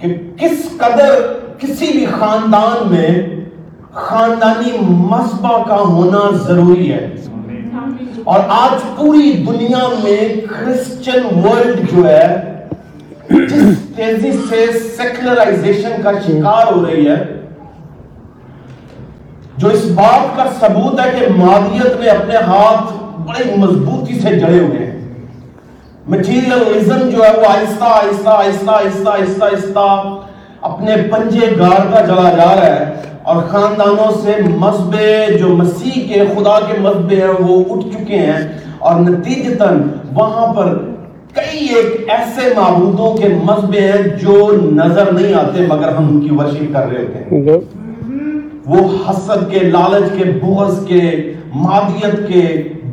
کہ کس قدر کسی بھی خاندان میں خاندانی مسبہ کا ہونا ضروری ہے۔ اور آج پوری دنیا میں کرسچن ورلڈ جو ہے، جس تیزی سے سیکولرائزیشن کا شکار ہو رہی ہے، جو اس بات کا ثبوت ہے کہ مادیت میں اپنے ہاتھ بڑے مضبوطی سے جڑے ہوئے ہیں۔ مٹیریلزم جو ہے وہ آہستہ آہستہ آہستہ آہستہ آہستہ آہستہ اپنے پنجے گار کا چلا جا رہا ہے اور خاندانوں سے مذہبے جو مسیح کے خدا کے مذہبے ہیں وہ اٹھ چکے ہیں اور نتیجتاً وہاں پر کئی ایک ایسے معبودوں کے مذہبے ہیں جو نظر نہیں آتے مگر ہم ان کی ورشپ کر رہے ہوتے ہیں۔ وہ حسد کے لالچ کے بغض کے مادیت کے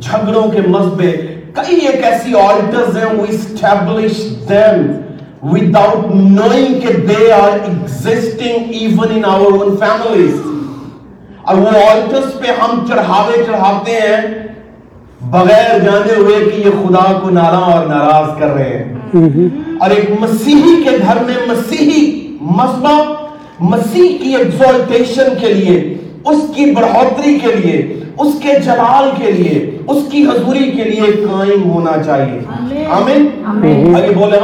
جھگڑوں کے مذہبے کئی ایک ایسی آلٹرز ہیں وہ اسٹیبلش them without knowing کہ they are existing even in our own families. اور وہ آلٹرز پہ ہم چڑھاوے چڑھاتے ہیں بغیر جانے ہوئے کہ یہ خدا کو ناراں اور ناراض کر رہے ہیں۔ اور ایک مسیحی کے گھر میں مسیحی مذہبہ مسیح کی ایگزالٹیشن کے لیے اس کی بڑھوتری کے لیے اس کے جلال کے لیے اس کی حضوری کے لیے قائم ہونا چاہیے۔ آمین۔ آگے بولے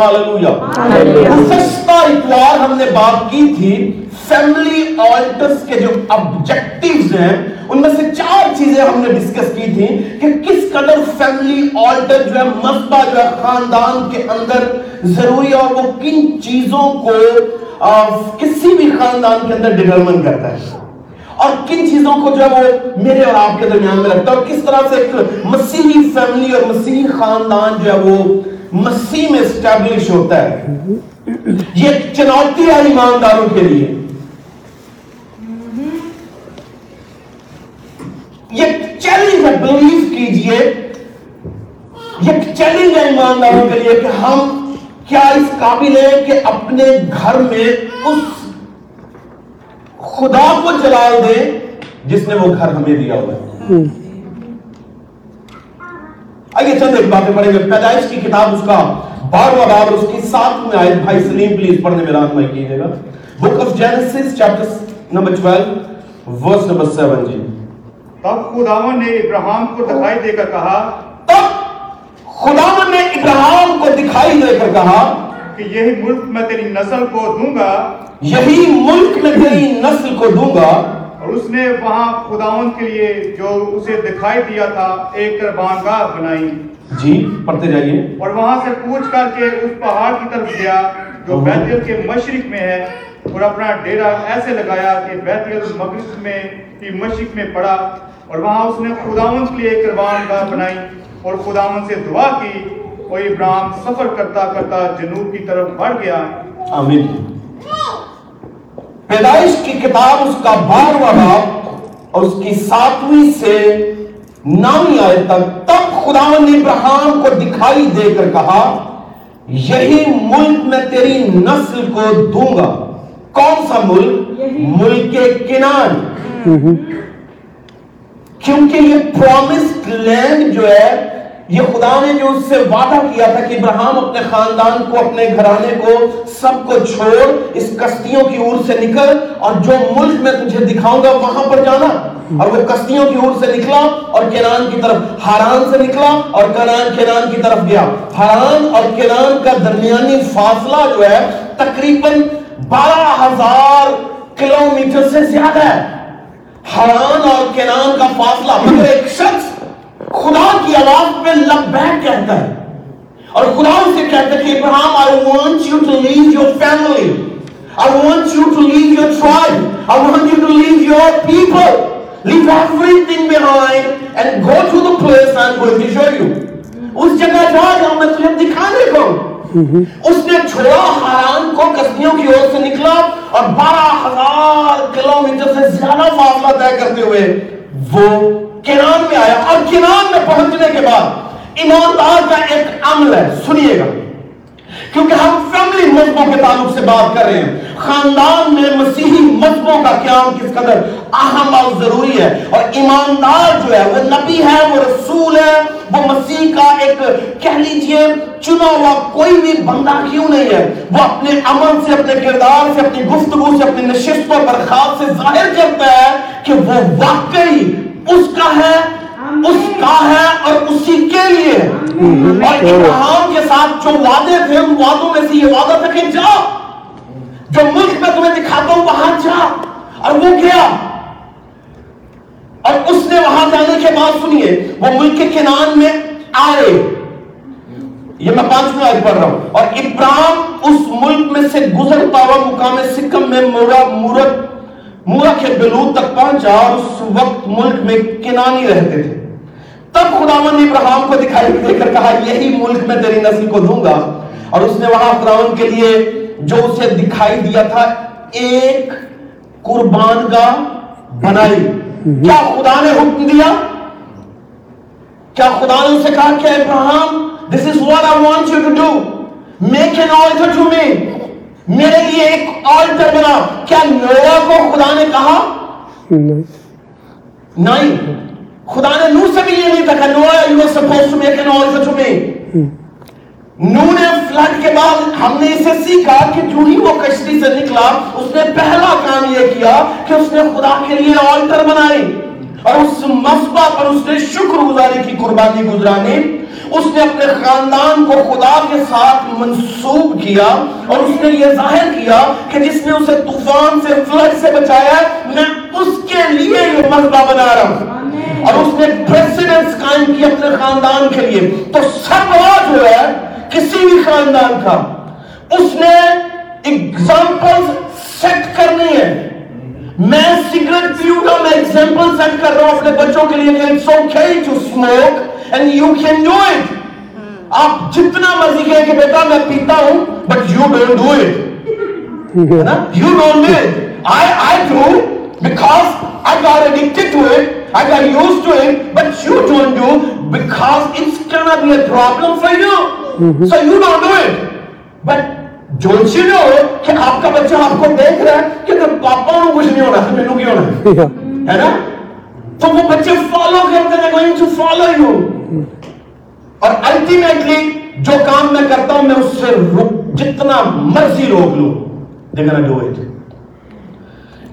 گزشتہ اتوار ہم نے بات کی تھی فیملی آلٹرز کے جو آبجیکٹیوز ہیں ان میں سے چار چیزیں ہم نے ڈسکس کی تھی کہ کس قدر فیملی آلٹر جو ہے مذبہ جو ہے خاندان کے اندر ضروری اور وہ کن چیزوں کو کسی بھی خاندان کے اندر ڈیٹرمن کرتا ہے۔ اور کن چیزوں کو جو ہے وہ میرے اور آپ کے درمیان میں رکھتا ہے؟ اور کس طرح سے ایک مسیحی فیملی اور مسیحی خاندان جو ہے وہ مسیح میں اسٹیبلش ہوتا ہے؟ یہ ایک چنوتی ہے ایمانداروں کے لیے۔ یہ چیلنج ہے بلیو کیجیے۔ یہ چیلنج ہے ایمانداروں کے لیے کہ ہم کیا اس قابل ہے کہ اپنے گھر میں اس خدا کو جلال دے جس نے وہ گھر ہمیں دیا ہوا ہے۔ آئیے چند ایک باتیں پڑھیں گے۔ پیدائش کی کتاب اس کا بارہواں باب اس کی ساتھ میں آئے بھائی سلیم پلیز پڑھنے میں رہنمائی کیجیے گا۔ Book of Genesis chapter number 12 verse number 7 جی۔ تب خداون نے ابراہم کو دکھائی دے کر کہا تب خداون نے ابراہم کو دکھائی دے کر کہا کہ یہی ملک میں تیری نسل کو دوں گا۔ یہی ملک میں تیری نسل کو دوں گا۔ اور اس نے وہاں خداون کے لیے جو اسے دکھائی دیا تھا ایک قربان گاہ بنائی۔ جی پڑھتے جائیے۔ اور وہاں سے کوچ کر کے اس پہاڑ کی طرف گیا جو بیت کے مشرق میں ہے اور اپنا ڈیرا ایسے لگایا کہ بیت المغرب میں کی مشرق میں پڑا۔ اور وہاں اس نے خداون کے لیے ایک قربان گاہ بنائی۔ اور خداون سے دعا کی اور ابراہم سفر کرتا کرتا جنوب کی طرف بڑھ گیا۔ آمین۔ پیدائش کی کتاب اس کا بارہواں باب اور اس کی ساتویں سے نامی آئے تک تب خدا نے ابراہم کو دکھائی دے کر کہا یہی ملک میں تیری نسل کو دوں گا۔ کون سا ملک؟ ملک کنان۔ کیونکہ یہ پرومسڈ لینڈ جو ہے یہ خدا نے جو اس سے وعدہ کیا تھا کہ ابراہم اپنے خاندان کو، اپنے گھرانے کو، سب کو چھوڑ، اس کستیوں کی اور سے نکل اور جو ملک میں تجھے دکھاؤں گا، وہاں پر جانا۔ اور وہ کستیوں کی اور سے نکلا اور کینان کی طرف ہاران سے نکلا اور کنان کینان کی طرف گیا۔ ہاران اور کینان کا درمیانی فاصلہ جو ہے، تقریباً بارہ ہزار کلومیٹر سے زیادہ ہے۔ ہاران اور کینان کا فاصلہ۔ مگر ایک شخص خدا کی آواز پہ لبیک کہتا ہے۔ اور خدا ان سے کہتا ہے کہ Abraham I want you to leave your family. I want you to leave your tribe. I want you to leave your people. Leave everything behind and go to the place I'm going to show you. اس جگہ جا جاؤ میں تجھے دکھانے کو۔ اس نے چھوڑا حران کو کسبیوں کی اور سے نکلا اور بارہ ہزار کلومیٹر سے زیادہ فاصلہ طے کرتے ہوئے وہ کنان میں آیا اور کنان میں پہنچنے کے بعد ایماندار کا ایک عمل ہے، سنیے گا۔ کیونکہ ہم فیملی مذہبوں کے تعلق سے بات کر رہے ہیں۔ خاندان میں مسیحی مذہبوں کا قیام کس قدر اہم اور ضروری ہے۔ اور ایماندار جو ہے، وہ نبی ہے، وہ رسول ہے، وہ مسیح کا ایک کہہ لیجیے، چنا ہوا کوئی بھی بندہ کیوں نہیں ہے؟ وہ اپنے عمل سے، اپنے کردار سے، اپنی گفتگو سے، اپنی نشستوں پر خاص سے ظاہر کرتا ہے کہ وہ واقعی اس کا ہے اس کا ہے اور اسی کے لیے۔ اور ابراہم کے ساتھ جو وعدے تھے ان وعدوں میں سے یہ وعدہ تھا کہ جا۔ جو ملک میں تمہیں دکھاتا ہوں وہاں جا۔ اور وہ گیا۔ اور اس نے وہاں جانے کے بعد سنیے وہ ملک کے کنان میں آئے۔ یہ میں پانچویں آیت پڑھ رہا ہوں۔ اور ابراہم اس ملک میں سے گزرتا ہوا مقام سکم میں مورا مورت مورا کے بلود تک پہنچا اور اس وقت ملک میں کنانی رہتے تھے۔ تب خداون نے ابراہم کو دکھائی دے کر کہا، یہی ملک میں تیری نسل کو دوں گا۔ اور اس نے وہاں خداون کے لیے جو اسے دکھائی دیا تھا، ایک قربان گاہ بنائی۔ کیا خدا نے حکم دیا؟ کیا خدا نے اسے کہا کہ Abraham this is what I want you to do make an altar to me میرے لیے ایک آلٹر بنا۔ کیا نوح کو خدا نہیں۔ خدا نے نوح سے بھی یہ نہیں کہا نوح you are supposed to make an altar to me نوح نے فلڈ کے بعد ہم نے اسے سیکھا کہ جو ہی وہ کشتی سے نکلا اس نے پہلا کام یہ کیا کہ اس نے خدا کے لیے آلٹر بنائی۔ اور اس مسبہ پر اس نے شکر گزاری کی قربانی گزرانی اس نے اپنے خاندان کو خدا کے ساتھ منسوب کیا اور اس نے یہ ظاہر کیا کہ جس نے اسے طوفان سے فلڈ سے بچایا ہے میں اس کے لیے یہ مسبہ بنا رہا ہوں۔ اور اس نے پریسیڈنس قائم کی اپنے خاندان کے لیے۔ تو سب جو ہے کسی بھی خاندان کا اس نے اگزامپل سیٹ کرنی ہے میں سگریٹ پیوں گا میں ایگزامپل سیٹ کر رہا ہوں اپنے بچوں کے لیے کہ it's okay to smoke and you can do it آپ جتنا مرضی کہیں کہ بیٹا میں پیتا ہوں but you don't do it you don't do it I I do because I got addicted to it I got used to it but you don't do because it's can be a problem for you So you don't do it. But don't you know کہ آپ کا بچہ آپ کو دیکھ رہا ہے کہ اگر پاپا کو کچھ نہیں ہونا تو میرے کیوں ہونا ہے نا تو وہ بچے فالو کرتے ہیں going to follow you اور ultimately جو کام میں کرتا ہوں میں اس سے جتنا مرضی روک لوں they're gonna do it.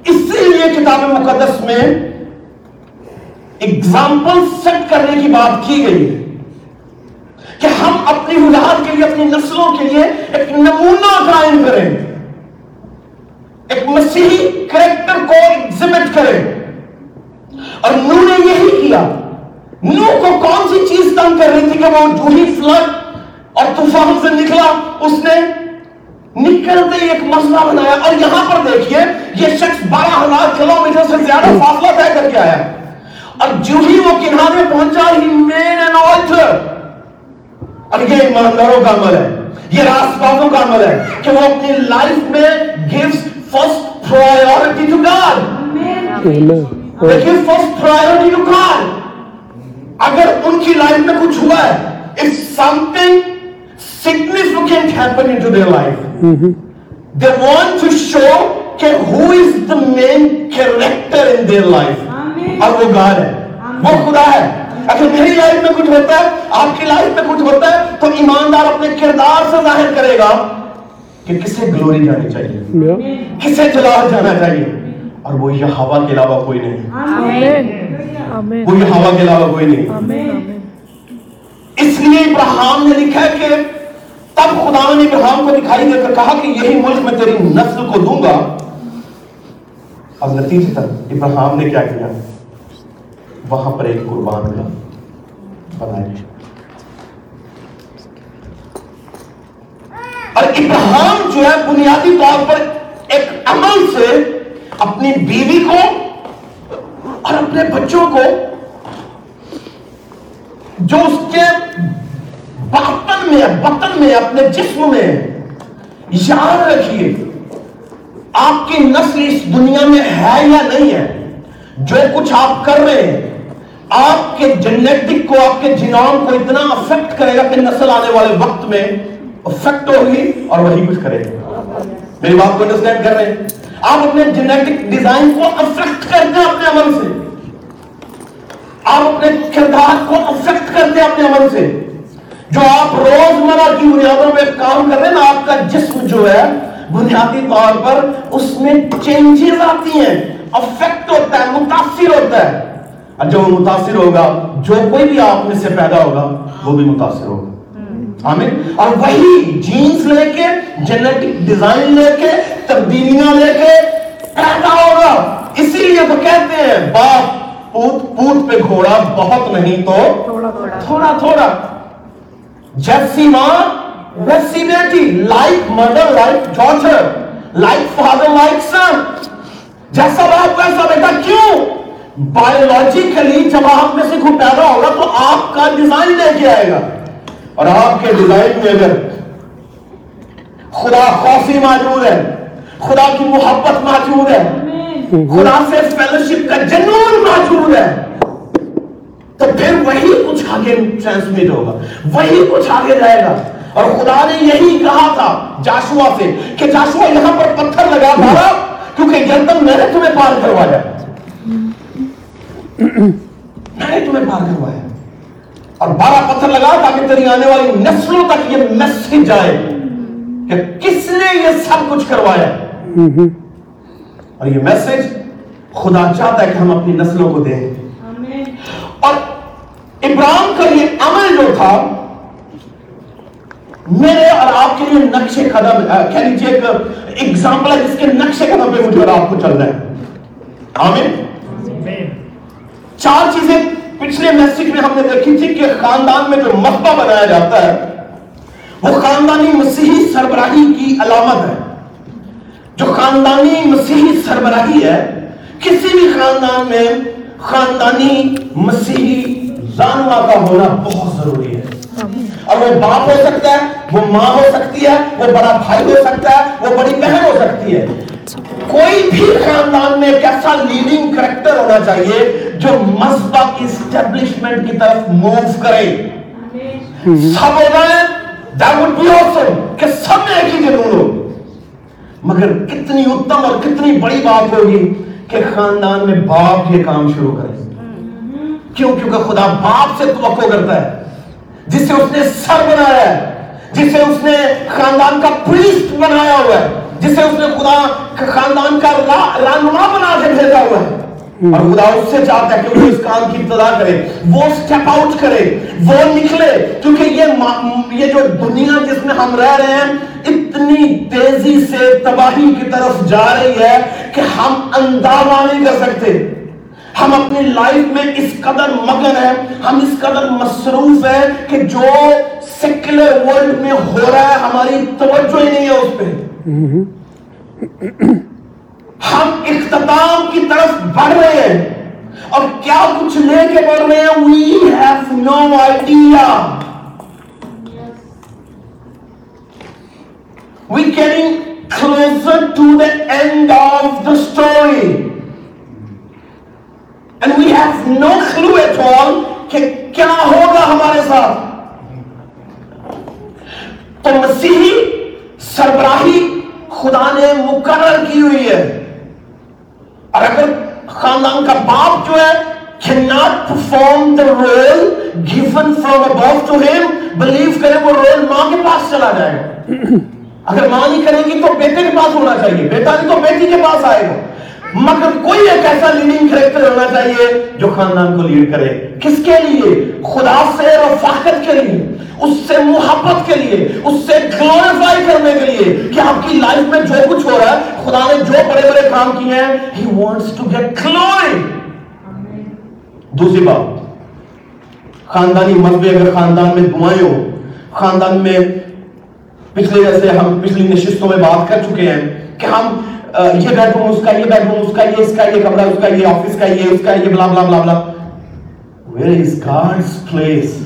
اسی لیے کتاب مقدس میں اگزامپل سیٹ کرنے کی بات کی گئی ہے کہ ہم اپنی اولاد کے لیے، اپنی نسلوں کے لیے ایک نمونہ قائم کریں۔ ایک مسیحی کریکٹر کو ایگزمٹ کریں۔ اور نو نے یہی کیا نو کو کون سی چیز تنگ کر رہی تھی کہ وہ جوہی فلڈ اور طوفان سے نکلا؟ اس نے نکلتے ایک مسئلہ بنایا۔ اور یہاں پر دیکھیے، یہ شخص بارہ ہزار کلو میٹر سے زیادہ فاصلہ طے کر کے آیا۔ اور جو ہی وہ کنارے پہنچا، ہی مین اینڈ آلٹر اور یہ ایمانداروں کا عمل ہے یہ راست بازوں کا عمل ہے کہ وہ اپنی لائف میں first priority to God they give first priority to God اگر ان کی لائف میں کچھ ہوا ہے if something significant happened into their life they want to show کہ who is the main character in their life اور وہ God ہے وہ خدا ہے اگر میری لائف میں کچھ ہوتا ہے آپ کی لائف میں کچھ ہوتا ہے تو ایماندار اپنے کردار سے ظاہر کرے گا کہ کسے گلوری جانی چاہیے۔ کسے جلال جانا چاہیے۔ اور وہ یہ ہوا کے علاوہ کوئی نہیں۔ وہ یہ ہوا کے علاوہ کوئی نہیں۔ اس لیے ابراہم نے لکھا ہے کہ تب خدا نے ابراہم کو دکھائی دے کر کہا کہ یہی ملک میں تیری نسل کو دوں گا۔ اور نتیجے تک ابراہم نے کیا کیا؟ وہاں پر ایک قربان کا بنایا اور ابراہم جو ہے بنیادی طور پر ایک عمل سے اپنی بیوی کو اور اپنے بچوں کو جو اس کے باطن میں، بطن میں، اپنے جسم میں یاد رکھیے، آپ کی نسل اس دنیا میں ہے یا نہیں ہے، جو کچھ آپ کر رہے ہیں۔ آپ کے جنیٹک کو، آپ کے جنام کو اتنا افیکٹ کرے گا کہ نسل آنے والے وقت میں افیکٹ ہوگی اور وہی کچھ کرے گا میری بات کو انڈرسٹینڈ کر رہے ہیں؟ آپ اپنے جینیٹک ڈیزائن کو افیکٹ کرتے ہیں اپنے عمل سے۔ آپ اپنے کردار کو افیکٹ کرتے ہیں اپنے عمل سے۔ جو آپ روزمرہ کی بنیادوں میں کام کر رہے ہیں نا آپ کا جسم جو ہے، بنیادی طور پر اس میں چینجز آتی ہیں۔ افیکٹ ہوتا ہے، متاثر ہوتا ہے۔ اور وہ متاثر ہوگا جو کوئی بھی آپ میں سے پیدا ہوگا وہ بھی متاثر ہوگا۔ آمین؟ اور وہی جینز لے کے جینیٹک ڈیزائن لے کے تبدیلیاں لے کے پیدا ہوگا۔ اسی لیے تو کہتے ہیں باپ پوت پوت پہ گھوڑا بہت نہیں تو تھوڑا تھوڑا جیسی ماں ویسی بیٹی۔ Like mother like daughter like father like son جیسا باپ ویسا بیٹا کیوں؟ بایولوجیکلی جب آپ میں سے کوئی پیدا ہوگا تو آپ کا ڈیزائن لے کے آئے گا۔ اور آپ کے ڈیزائن میں اگر خدا خوفی موجود ہے، خدا کی محبت موجود ہے، خدا سے فیلوشپ کا جنون موجود ہے، تو پھر وہی کچھ آگے ٹرانسمٹ ہوگا، وہی کچھ آگے جائے گا۔ اور خدا نے یہی کہا تھا جاشوا سے کہ جاشوا یہاں پر پتھر لگا مارا کیونکہ گردن میں نے تمہیں پار کروایا۔ میں نے تمہیں پار کروایا اور بارہ پتھر لگا تاکہ تیری آنے والی نسلوں تک یہ میسج جائے کہ کس نے یہ سب کچھ کروایا اور یہ میسج خدا چاہتا ہے کہ ہم اپنی نسلوں کو دیں۔ اور ابراہیم کا یہ عمل جو تھا میرے اور آپ کے لیے نقش قدم کہہ لیجیے ایک ایگزامپل ہے جس کے نقش قدم پہ مجھے اور آپ کو چلنا ہے۔ آمین۔ چار چیزیں پچھلے میسج میں ہم نے دیکھی تھی کہ خاندان میں جو مقبہ بنایا جاتا ہے، وہ خاندانی مسیحی سربراہی کی علامت ہے۔ جو خاندانی مسیحی سربراہی ہے، کسی بھی خاندان میں خاندانی مسیحی رانوا کا ہونا بہت ضروری ہے۔ اور وہ باپ ہو سکتا ہے، وہ ماں ہو سکتی ہے، وہ بڑا بھائی ہو سکتا ہے، وہ بڑی بہن ہو سکتی ہے۔ کوئی بھی خاندان میں ایک ایسا لیڈنگ کریکٹر ہونا چاہیے جو مذہبہ کی اسٹیبلشمنٹ کی طرف موو کرے۔ سب ہو گئے that would be awesome کہ سب میں ایک ہی جنون ہو مگر کتنی اتم اور کتنی بڑی بات ہوگی کہ خاندان میں باپ یہ کام شروع کرے۔ کیوں؟ کیونکہ خدا باپ سے توقع کرتا ہے۔ جسے اس نے سر بنایا ہے جسے اس نے خاندان کا پریسٹ بنایا ہوا ہے۔ جسے اس نے خدا خاندان کا رہنما بنا کے بھیجا ہوا ہے۔ اور خدا اس سے چاہتا ہے کہ وہ اس کام کی ابتدا کرے وہ سٹیپ آؤٹ کرے وہ نکلے۔ کیونکہ یہ یہ جو دنیا جس میں ہم رہ رہے ہیں اتنی تیزی سے تباہی کی طرف جا رہی ہے کہ ہم اندازہ نہیں کر سکتے۔ ہم اپنی لائف میں اس قدر مگن ہیں ہم اس قدر مصروف ہیں کہ جو سیکولر ورلڈ میں ہو رہا ہے ہماری توجہ ہی نہیں ہے اس پہ۔ ہم اختتام کی طرف بڑھ رہے ہیں اور کیا کچھ لے کے بڑھ رہے ہیں؟ We have no idea we caring closer to the end of the story and we have no clue at all کہ کیا ہوگا ہمارے ساتھ۔ تو مسیحی سربراہی خدا نے مقرر کی ہوئی ہے۔ اور اگر خاندان کا باپ جو ہے، cannot perform the role given from above to him believe کرے وہ رول ماں کے پاس چلا جائے۔ گا اگر ماں نہیں کرے گی تو بیٹے کے پاس ہونا چاہیے۔ بیٹا نہیں تو بیٹی کے پاس آئے گا۔ مگر کوئی ایک ایسا لیڈنگ کریکٹر ہونا چاہیے جو خاندان کو لیڈ کرے۔ کس کے لیے؟ خدا سے رفاقت کے لیے۔ اس سے محبت کے لیے، اس سے گلوریفائی کرنے کے لیے کہ آپ کی لائف میں جو کچھ ہو رہا ہے، خدا نے جو بڑے بڑے کام کیے ہیں he wants to get glory دوسری بات، خاندانی مربے اگر خاندان میں دعائیں ہو خاندان میں پچھلے جیسے ہم پچھلی نشستوں میں بات کر چکے ہیں کہ ہم یہ بیڈ روم اس کا یہ بیڈ روم اس کا یہ، اس کا یہ کمرہ، اس کا یہ آفس کا یہ، اس کا یہ بلا بلا بلا بلا ویئر از گاڈس پلیس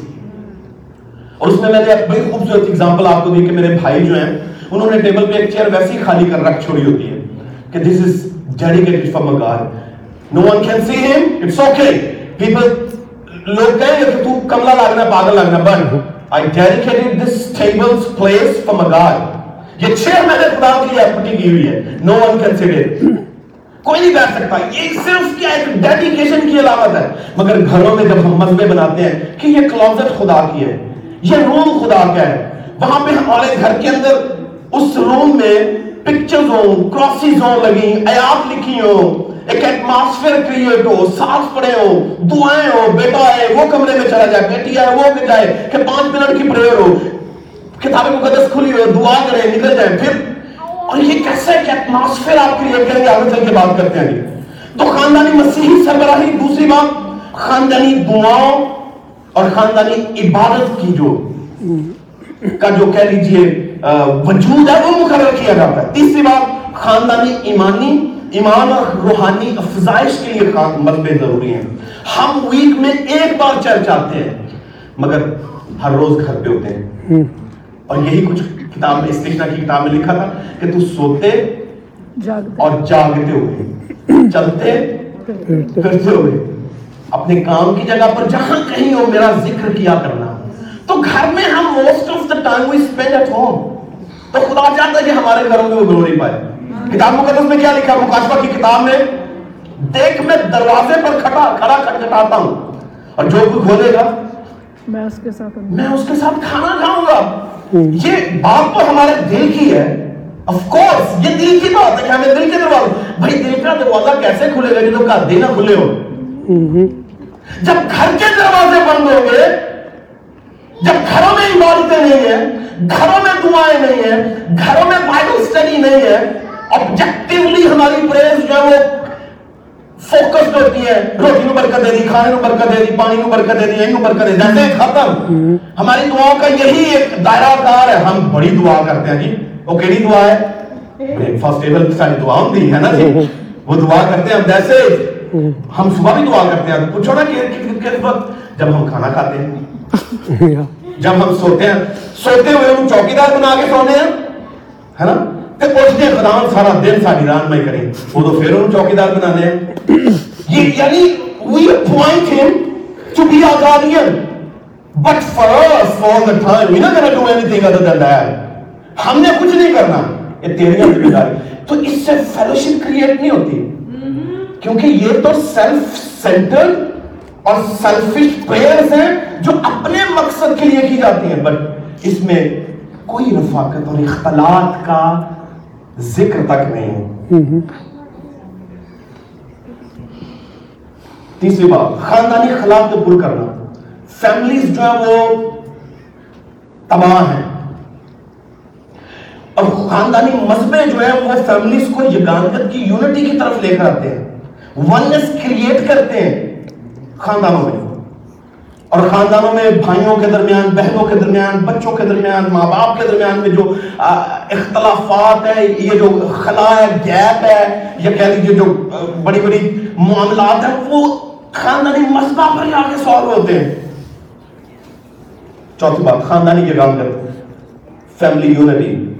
اور اس میں میں نے ایک بڑی خوبصورت اگزامپل آپ کو دی کہ میرے بھائی جو ہیں، انہوں نے ٹیبل پہ ایک چیئر ویسی خالی کر رکھ چھوڑی ہوتی ہے کہ this is dedicated for God no one can see him it's okay people لوگ کہیں گے کہ تو کملا لگنا پاگل لگنا but I dedicated this table's place for my God یہ چھ میں نے خدا کے لیے اپنی کی ہوئی ہے۔ No one can sit it. کوئی نہیں بیٹھ سکتا۔ یہ صرف کیا ایک ڈیڈیکیشن کی علامت ہے۔ مگر گھروں میں جب ہم مذبے بناتے ہیں کہ یہ کلوزٹ خدا کی ہے۔ یہ روم خدا کا ہے۔ وہاں پہ ہمارے گھر کے اندر اس روم میں پکچرز ہوں کراسیز ہوں لگی آیات لکھی ہوں۔ ایک ایٹماسفیئر کریٹ ہو، سانس پڑے ہو، دعائیں ہو، بیٹا ہے وہ کمرے میں چلا جائے، بیٹی ہے وہ بھی جائے، کہ پانچ منٹ کی پریئر ہو۔ کتاب مقدس کھلی ہو دعا کریں، نکل جائیں، پھر۔ اور یہ کیسا ایک ایٹماسفیئر آپ کریٹ کریں گے؟ آگے چل کے بات کرتے ہیں۔ تو خاندانی مسیحی سربراہی، دوسری بات، خاندانی دعاؤں اور خاندانی عبادت کی جو کا جو کہہ لیجیے وجود ہے وہ مقرر کیا جاتا ہے۔ تیسری بات خاندانی ایمانی ایمان اور روحانی افزائش کے لیے مذہبیں ضروری ہیں۔ ہم ویک میں ایک بار چرچ آتے ہیں مگر ہر روز گھر پہ ہوتے ہیں۔ اور یہی کچھ کتاب میں استشنا کی کتاب میں لکھا تھا کہ تو سوتے اور جاگتے ہوئے چلتے پھرتے ہوئے۔ اپنے کام کی جگہ پر جہاں کہیں ہو میرا ذکر کیا کرنا۔ تو گھر میں ہم most of the time we spend at home تو خدا چاہتا ہے کہ ہمارے گھروں میں وہ گلوری پائے۔ کتاب مقدس میں کیا لکھا مکاشفہ کی کتاب میں دیکھ میں دروازے پر کھڑا کھڑا کھٹکھٹاتا ہوں۔ اور جو کوئی کھولے گا میں اس کے ساتھ میں اس کے ساتھ کھانا کھاؤں گا۔ یہ بات تو ہمارے دل کی ہے۔ آف کورس یہ دل کی بات ہے کہ ہمیں دل کے دروازے۔ بھائی دل کا دروازہ کیسے کھلے گا جب کا دل نہ کھلے ہو جب گھر کے دروازے بند ہوں گے، جب گھروں میں عبادتیں نہیں ہیں، گھروں میں دعائیں نہیں ہیں، گھروں میں بائبل سٹڈی نہیں ہے آبجیکٹیولی ہماری پریز جو ہے وہ فوکسڈ ہوتی ہے روٹی نو برکت دے دی، کھانے نو برکت دے دی، پانی نو برکت دے دی یہی نو برکت دے دی۔ جیسے ختم، ہماری دعاؤں کا یہی ایک دائرہ کار ہے۔ ہم بڑی دعا کرتے ہیں جی۔ وہ کیڑی دعا ہے؟ بریک فاسٹ ٹیبل کی ساری دعاؤں دی ہے نا جی۔ وہ دعا کرتے ہیں ہم جیسے ہم صبح بھی دعا کرتے ہیں، پوچھو نا کہ وقت جب ہم کھانا کھاتے ہیں۔ جب ہم سوتے ہیں، سوتے ہوئے ہم چوکیدار بنا کے سونے ہیں، ہے نا؟ تے پوچھتے ہیں، خدا سارا دن ساری رات میں کریں۔ وہ تو پھر ان چوکیدار بنانے ہیں۔ یہ یعنی we appoint him to be our guardian. But for us for the time we're not going to do anything other than that. ہم نے کچھ نہیں کرنا۔ یہ تیری ذمہ داری تو اس سے فیلوشپ کریٹ نہیں ہوتی۔ کیونکہ یہ تو سیلف سینٹرڈ اور سیلفش پریئرز ہیں جو اپنے مقصد کے لیے کی جاتی ہیں بٹ اس میں کوئی رفاقت اور اختلاط کا ذکر تک نہیں ہے۔ تیسری بات، خاندانی خلاف کو پر کرنا۔ فیملیز جو ہیں وہ تباہ ہیں۔ اور خاندانی مذہبیں جو ہیں وہ فیملیز کو یگانگت کی یونٹی کی طرف لے کر آتے ہیں۔ ونس کریٹ کرتے ہیں خاندانوں میں۔ اور خاندانوں میں بھائیوں کے درمیان، بہنوں کے درمیان، بچوں کے درمیان ماں باپ کے درمیان میں جو اختلافات ہیں، یہ جو خلا ہے، گیپ ہے، یا کہہ لیجیے جو بڑی بڑی معاملات ہیں، وہ خاندانی مسئلہ پر ہی آگے سالو ہوتے ہیں۔ چوتھی بات، خاندانی کے کام کرتے فیملی یونٹی۔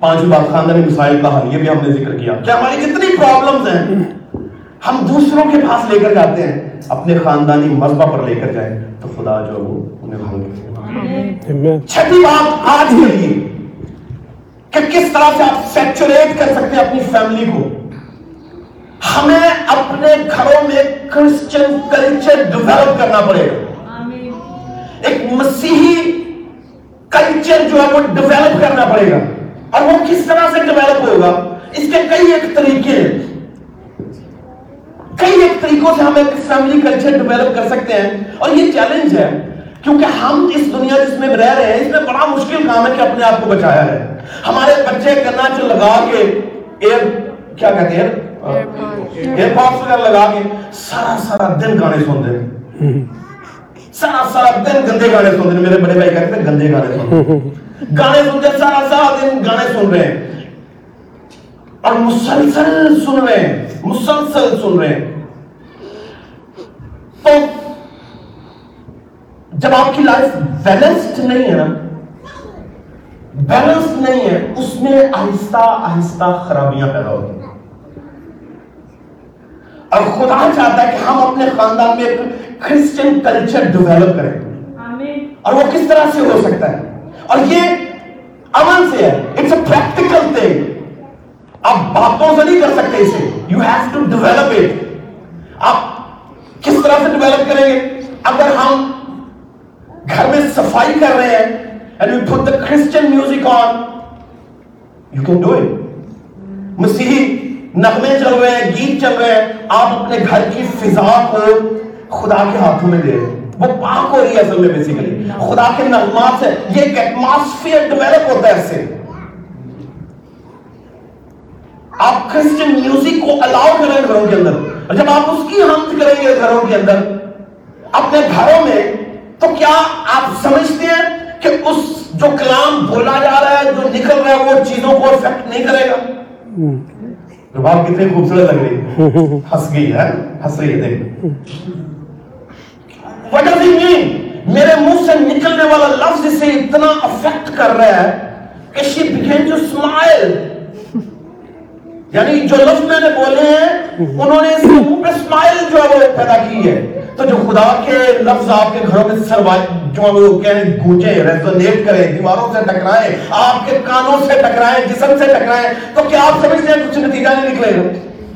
پانچویں بات خاندانی مسائل کا حل یہ بھی ہم نے ذکر کیا۔ کہ ہماری جتنی پرابلمز ہیں ہم دوسروں کے پاس لے کر جاتے ہیں اپنے خاندانی مذہبہ پر لے کر جائیں تو خدا جو وہ انہیں حل کرے چھٹی بات آج کے لیے کہ کس طرح سے آپ سیچوریٹ کر سکتے ہیں اپنی فیملی کو۔ ہمیں اپنے گھروں میں کرسچن کلچر ڈیولپ کرنا پڑے۔ گا ایک مسیحی کلچر جو ہے وہ ڈیولپ کرنا پڑے گا۔ اور وہ کس طرح سے ڈیولپ ہوگا؟ اس کے کئی ایک طریقے ہیں۔ کئی ایک طریقوں سے ہم ایک فیملی کلچر ڈیولپ کر سکتے ہیں۔ اور یہ چیلنج ہے کیونکہ ہم اس دنیا جس میں رہ رہے ہیں اس میں بڑا مشکل کام ہے کہ اپنے آپ کو بچایا ہے ہمارے بچے کرنا چل لگا کے ایئر کیا کہتے ہیں؟ ایئر پاپس وغیرہ لگا کے سارا سارا دن گانے سنتے ہیں۔ سارا سارا دن گندے گانے سنتے ہیں۔ میرے بڑے بھائی کہتے ہیں گندے گانے سنتے ہیں۔ گانے سنتے سارا سارا دن گانے سن رہے ہیں۔ اور مسلسل سن رہے ہیں مسلسل سن رہے ہیں۔ تو جب آپ کی لائف بیلنسڈ نہیں ہے نا بیلنس نہیں ہے اس میں آہستہ آہستہ خرابیاں پیدا ہوتی ہیں۔ اور خدا چاہتا ہے کہ ہم اپنے خاندان میں ایک کرسچن کلچر ڈیولپ کریں۔ اور وہ کس طرح سے ہو سکتا ہے؟ اور یہ امن سے ہے اٹس اے پریکٹیکل تھنگ آپ باتوں سے نہیں کر سکتے اسے. You have to develop it آپ کس طرح سے ڈیولپ کریں گے؟ اگر ہم گھر میں صفائی کر رہے ہیں and you put the Christian music on you can do it مسیحی نغمے چل رہے ہیں، گیت چل رہے ہیں، آپ اپنے گھر کی فضا کو خدا کے ہاتھوں میں دے رہے ہیں. وہ پاک ہو رہی ہے اصل میں بیسیکلی خدا کے نغمات سے یہ ایک ایٹماسفیئر ڈیولپ ہوتا ہے اس سے. آپ کرسچن میوزک کو الاؤ کریں گھروں کے اندر. اور جب آپ اس کی حمد کریں گے گھروں کے اندر اپنے گھروں میں تو کیا آپ سمجھتے ہیں کہ اس جو کلام بولا جا رہا ہے جو نکل رہا ہے وہ چیزوں کو افیکٹ نہیں کرے گا؟ بات کتنی خوبصورت لگ رہی ہنس گئی ہے ہنس رہی ہے دیکھ. What does it mean? میرے منہ سے نکلنے والا لفظ اسے اتنا افیکٹ کر رہا ہے کہ she began to smile. یعنی جو لفظ میں نے بولے ہیں، انہوں نے اس کے منہ پہ اسمائل جو ہے وہ پیدا کی ہے۔ تو جو خدا کے لفظ آپ کے گھروں میں سروائے جو ہے وہ کہیں گونجے ریزونیٹ کریں، دیواروں سے ٹکرائیں، آپ کے کانوں سے ٹکرائیں، جسم سے ٹکرائیں، تو کیا آپ سمجھتے ہیں کچھ نتیجہ نہیں نکلے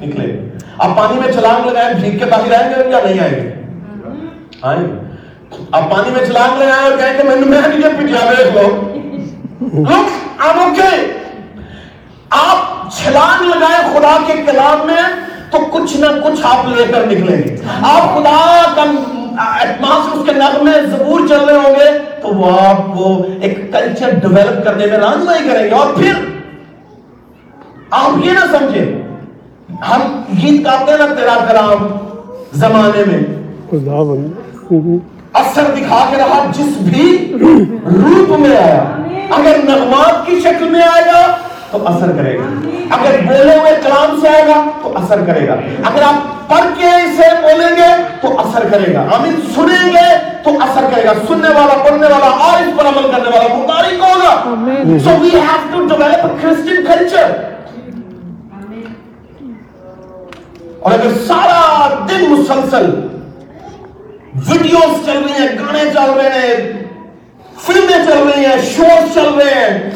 نکلے آپ پانی میں چھلانگ لگائیں، بھیگ کے باہر آئیں گے یا نہیں آئیں گے؟ آئیں گے آپ پانی میں چھلانگ لگائیں اور کہیں کہ میں نے میں نہیں پٹیا دیکھ لو Look, I'm okay. آپ چھلانگ لگائے خدا کے کلام میں تو کچھ نہ کچھ آپ لے کر نکلیں گے۔ آپ خدا کا ایٹماس اس کے نغمے زبور چل رہے ہوں گے۔ تو وہ آپ کو ایک کلچر ڈیولپ کرنے میں رہنمائی کریں گے۔ اور پھر آپ یہ نہ سمجھیں ہم گیت گاتے نا تیرا کلام زمانے میں۔ خدا بند اثر دکھا کے رہا جس بھی روپ میں آیا۔ اگر نغمات کی شکل میں آئے گا تو اثر کرے گا۔ اگر بولے ہوئے کلام سے آئے گا تو اثر کرے گا۔ اگر آپ پڑھ کے اسے بولیں گے تو اثر کرے گا۔ آمین سنیں گے تو اثر کرے گا۔ سننے والا پڑھنے والا اور اس پر عمل کرنے والا مبارک ہوگا؟ So we have to develop Christian culture اور اگر سارا دن مسلسل ویڈیوز چل رہی ہیں گانے چل رہے ہیں فلمیں چل رہی ہیں شوز چل رہے ہیں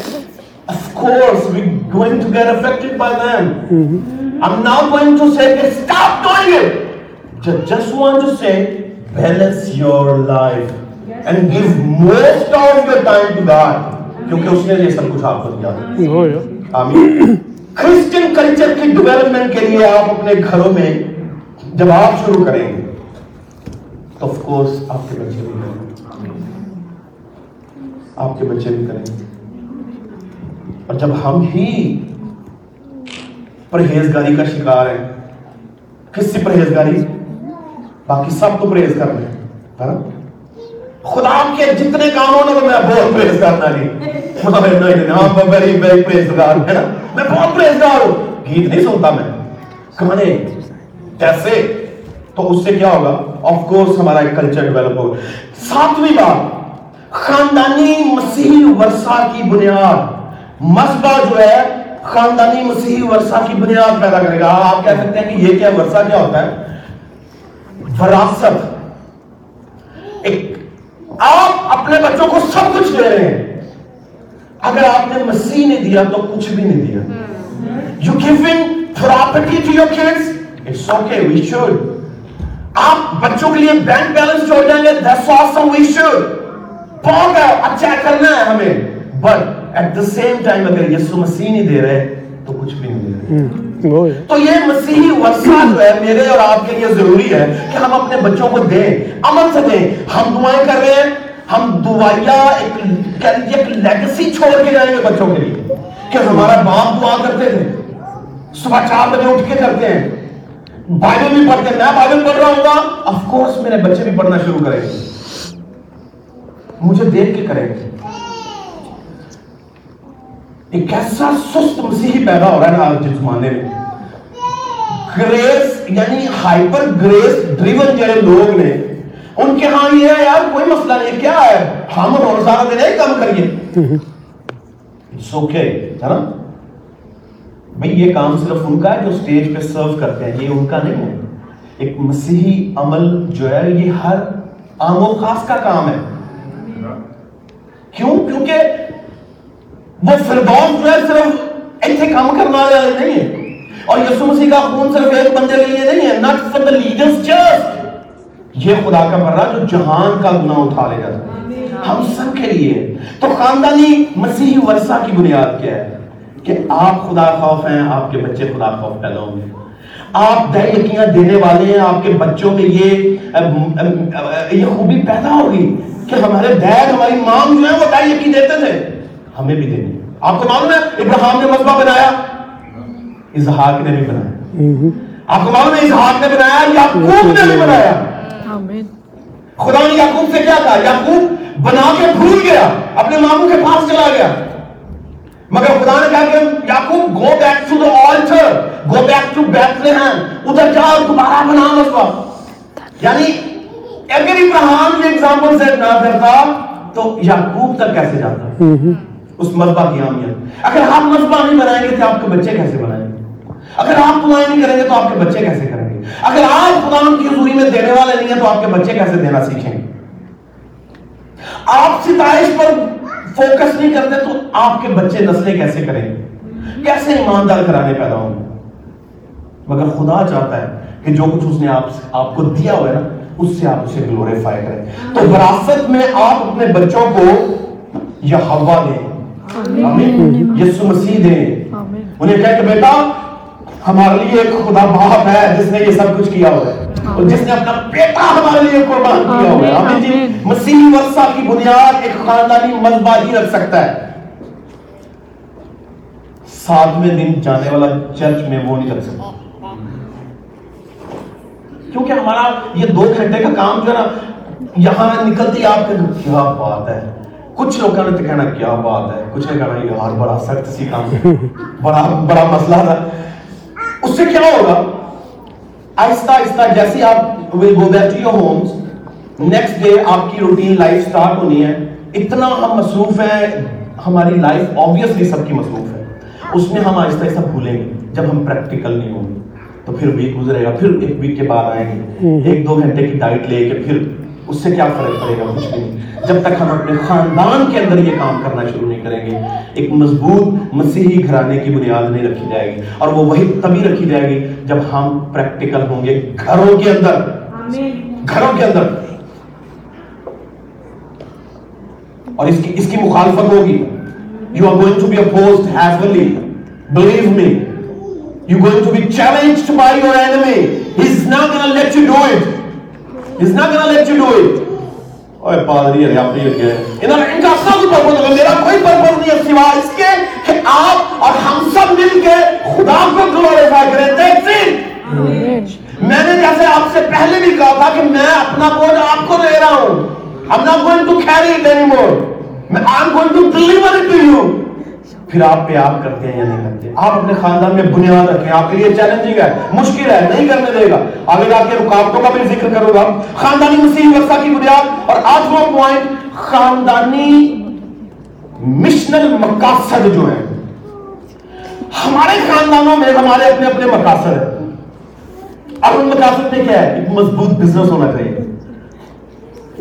of course we're going to get affected by them. I'm not going to say okay, stop doing it. Just, just want to say balance your life and give most of your time to God. کیونکہ اس نے یہ سب کچھ آپ کو دیا آمین Christian culture کی development کے لیے آپ اپنے گھروں میں جب آپ شروع کریں گے آف کورس آپ کے بچے بھی کریں۔ آپ کے بچے بھی کریں۔ اور جب ہم ہی پرہیزگاری کا شکار ہیں، کس سے پرہیزگاری؟ باقی سب تو پرہیز کر رہے ہیں۔ ہاں؟ خدا کے جتنے کاموں نے تو میں بہت پرہیز کرنا نہیں خدا میں نہیں نہیں ہاں ویری ویری پرہیزگار ہے نا۔ میں بہت پرہیزگار ہوں۔ گیت نہیں سنتا میں۔ گانے کیسے تو اس سے کیا ہوگا؟ آف کورس ہمارا ایک کلچر ڈیولپ ہوگا۔ ساتویں بات خاندانی مسیحی ورثہ کی بنیاد۔ مذہبہ جو ہے خاندانی مسیحی ورثہ کی بنیاد پیدا کرے گا۔ آپ کہہ سکتے ہیں کہ یہ کیا ورثہ کیا ہوتا ہے؟ وراثت۔ ایک آپ اپنے بچوں کو سب کچھ دے رہے ہیں۔ اگر آپ نے مسیح نے دیا تو کچھ بھی نہیں دیا۔ You giving property to your kids it's okay we should آپ بچوں کے لیے بینک بیلنس چھوڑ جائیں گے دیٹس آسم وی شوڈ بہت ہے اچھا کرنا ہے ہمیں. But at the same time اگر یسوع مسیح نہیں دے رہے تو کچھ بھی نہیں دے رہے. تو یہ مسیحی ورثہ جو ہے میرے اور آپ کے لیے ضروری ہے کہ ہم اپنے بچوں کو دیں امن سے دیں. ہم دعائیں کر رہے ہیں ہم دعائیا ایک ایک لیگسی چھوڑ کے جائیں گے بچوں کے لیے. کہ ہمارا باپ دعا کرتے تھے صبح چار بجے اٹھ کے کرتے ہیں بائبل بھی پڑھتے ہیں میں بائبل پڑھ رہا ہوں گا۔ آف کورس میرے بچے بھی پڑھنا شروع کریں گے۔ مجھے دیکھ کے کریں گے۔ ایک ایسا سست مسیحی پیدا ہو رہا ہے نا آج کے زمانے میں۔ گریس یعنی ہائپر گریس ڈریون جڑے لوگ نے، ان کے ہاں یہ ہے یار، کوئی مسئلہ نہیں، کیا ہے؟ ہم روزانہ دن ایک کام کریے۔ اٹس اوکے ہے نا؟ بھئی یہ کام صرف ان کا ہے جو سٹیج پہ سرو کرتے ہیں، یہ ان کا نہیں ہے۔ ایک مسیحی عمل جو ہے، یہ ہر عام و خاص کا کام ہے۔ کیوں؟ کیونکہ وہ فردوس جو ہے، صرف ایتھے کام کرنا والے نہیں ہے اور یسوع مسیح کا خون صرف ایک بندے کے لیے نہیں ہے not for the leaders just یہ خدا کا برا جو جہان کا گناہ اٹھا لے جاتا ہے ہم سب کے لیے۔ تو خاندانی مسیحی ورثہ کی بنیاد کیا ہے؟ کہ آپ خدا خوف ہیں آپ کے بچے خدا خوف پیدا ہوں گے۔ آپ دہ یقینیاں دینے والے ہیں آپ کے بچوں میں یہ یہ خوبی پیدا ہوگی کہ ہمارے ڈیڈ ہماری مام جو ہے وہ دہ یقین دیتے تھے۔ ہمیں بھی دینی آپ کو معلوم ہے ابراہم نے مذبح بنایا۔ اظہاق نے بھی بنایا۔ آپ کو معلوم ہے اظہاق نے بنایا یعقوب نے بھی بنایا۔ خدا نے یعقوب سے کیا کہا یعقوب بنا کے بھول گیا اپنے ماموں کے پاس چلا گیا۔ مگر خدا نے کہا کہ Yaqub go back to the altar go back to Bethlehem ادھر جا اور دوبارہ بنا مسوا یعنی اگر ابراہیم یہ ایگزامپل سیٹ نہ کرتا تو یعقوب تک کیسے جاتا؟ اس مذبح کی اہمیت اگر آپ مذبح نہیں بنائیں گے تو آپ کے بچے کیسے بنائیں گے؟ اگر آپ دعائیں نہیں کریں گے تو آپ کے بچے کیسے کریں گے؟ اگر آپ خدا کی حضوری میں دینے والے نہیں ہیں تو آپ کے بچے کیسے دینا سیکھیں گے؟ آپ ستائش پر فوکس نہیں کرتے تو آپ کے بچے نسلیں کیسے کریں؟ کیسے ایماندار کرانے پیدا ہوں؟ گے مگر خدا چاہتا ہے کہ جو کچھ اس نے آپ آپ کو دیا ہوا ہے نا اس سے آپ اسے گلوریفائی کریں۔ تو وراثت میں آپ اپنے بچوں کو یہ ہوا دیں۔ آمین۔ یسو مسیح دیں۔ انہیں کہہ کہ بیٹا ہمارے لیے ایک خدا باپ ہے جس نے یہ سب کچھ کیا ہوا ہے۔ اور جس نے اپنا بیٹا ہمارے لیے قربان کیا ہوا ہے۔ آمین جی مسیحی ورثہ کی بنیاد ایک خاندانی مذبح ہی رکھ سکتا ہے۔ ساتویں دن جانے والا چرچ میں وہ نہیں رکھ سکتا۔ کیونکہ ہمارا یہ دو گھنٹے کا کام جو ہے نا یہاں نکلتی آپ کے کیا بات ہے؟ کچھ لوگوں نے تو کہنا کیا بات ہے؟ کچھ نے کہنا یار بڑا سخت سی کام بڑا بڑا مسئلہ تھا۔ اس سے کیا ہوگا؟ آہستہ آہستہ جیسے آپ will go back to your homes next day آپ کی روٹین لائف سٹارٹ ہونی ہے. اتنا ہم مصروف ہیں ہماری لائف آبویسلی سب کی مصروف ہے. اس میں ہم آہستہ آہستہ بھولیں گے جب ہم پریکٹیکل نہیں ہوں گے. تو پھر ویک گزرے گا پھر ایک ویک کے بعد آئیں گے. ایک دو گھنٹے کی ڈائٹ لے کے پھر اس سے کیا فرق پڑے گا؟ کچھ بھی نہیں۔ جب تک ہم اپنے خاندان کے اندر یہ کام کرنا شروع نہیں کریں گے ایک مضبوط مسیحی گھرانے کی بنیاد نہیں رکھی جائے گی اور وہ وہی تبھی رکھی جائے گی جب ہم پریکٹیکل ہوں گے گھروں کے اندر۔ گھروں کے اندر۔ اور اس کی اس کی مخالفت ہوگی۔ You are going to be opposed heavily believe me you going to be challenged by your enemy he is not gonna let you do it He's not gonna let you do it. اوے پادری ہے آپ یہ کہہ انہاں ان کا اصل purpose ہے میرا کوئی پرپس نہیں ہے سوائے اس کے کہ آپ اور ہم سب مل کے خدا کو گلوریفائی کریں دیٹس اٹ میں نے جیسے آپ سے پہلے بھی کہا تھا کہ میں اپنا بوجھ آپ کو دے رہا ہوں I'm not going to carry it anymore. I'm going to deliver it to you. پھر آپ پہ آپ کرتے ہیں یا نہیں کرتے؟ آپ اپنے خاندان میں بنیاد رکھیں، آپ کے لیے چیلنجنگ ہے، مشکل ہے، نہیں کرنے دے گا۔ آگے جا کے رکاوٹوں کا بھی ذکر کروں گا۔ خاندانی مسیح ورثہ کی بنیاد اور آٹھواں پوائنٹ خاندانی مشنل مقاصد جو ہیں۔ ہمارے خاندانوں میں، ہمارے اپنے اپنے مقاصد ہیں۔ ان مقاصد میں کیا ہے؟ ایک مضبوط بزنس ہونا چاہیے۔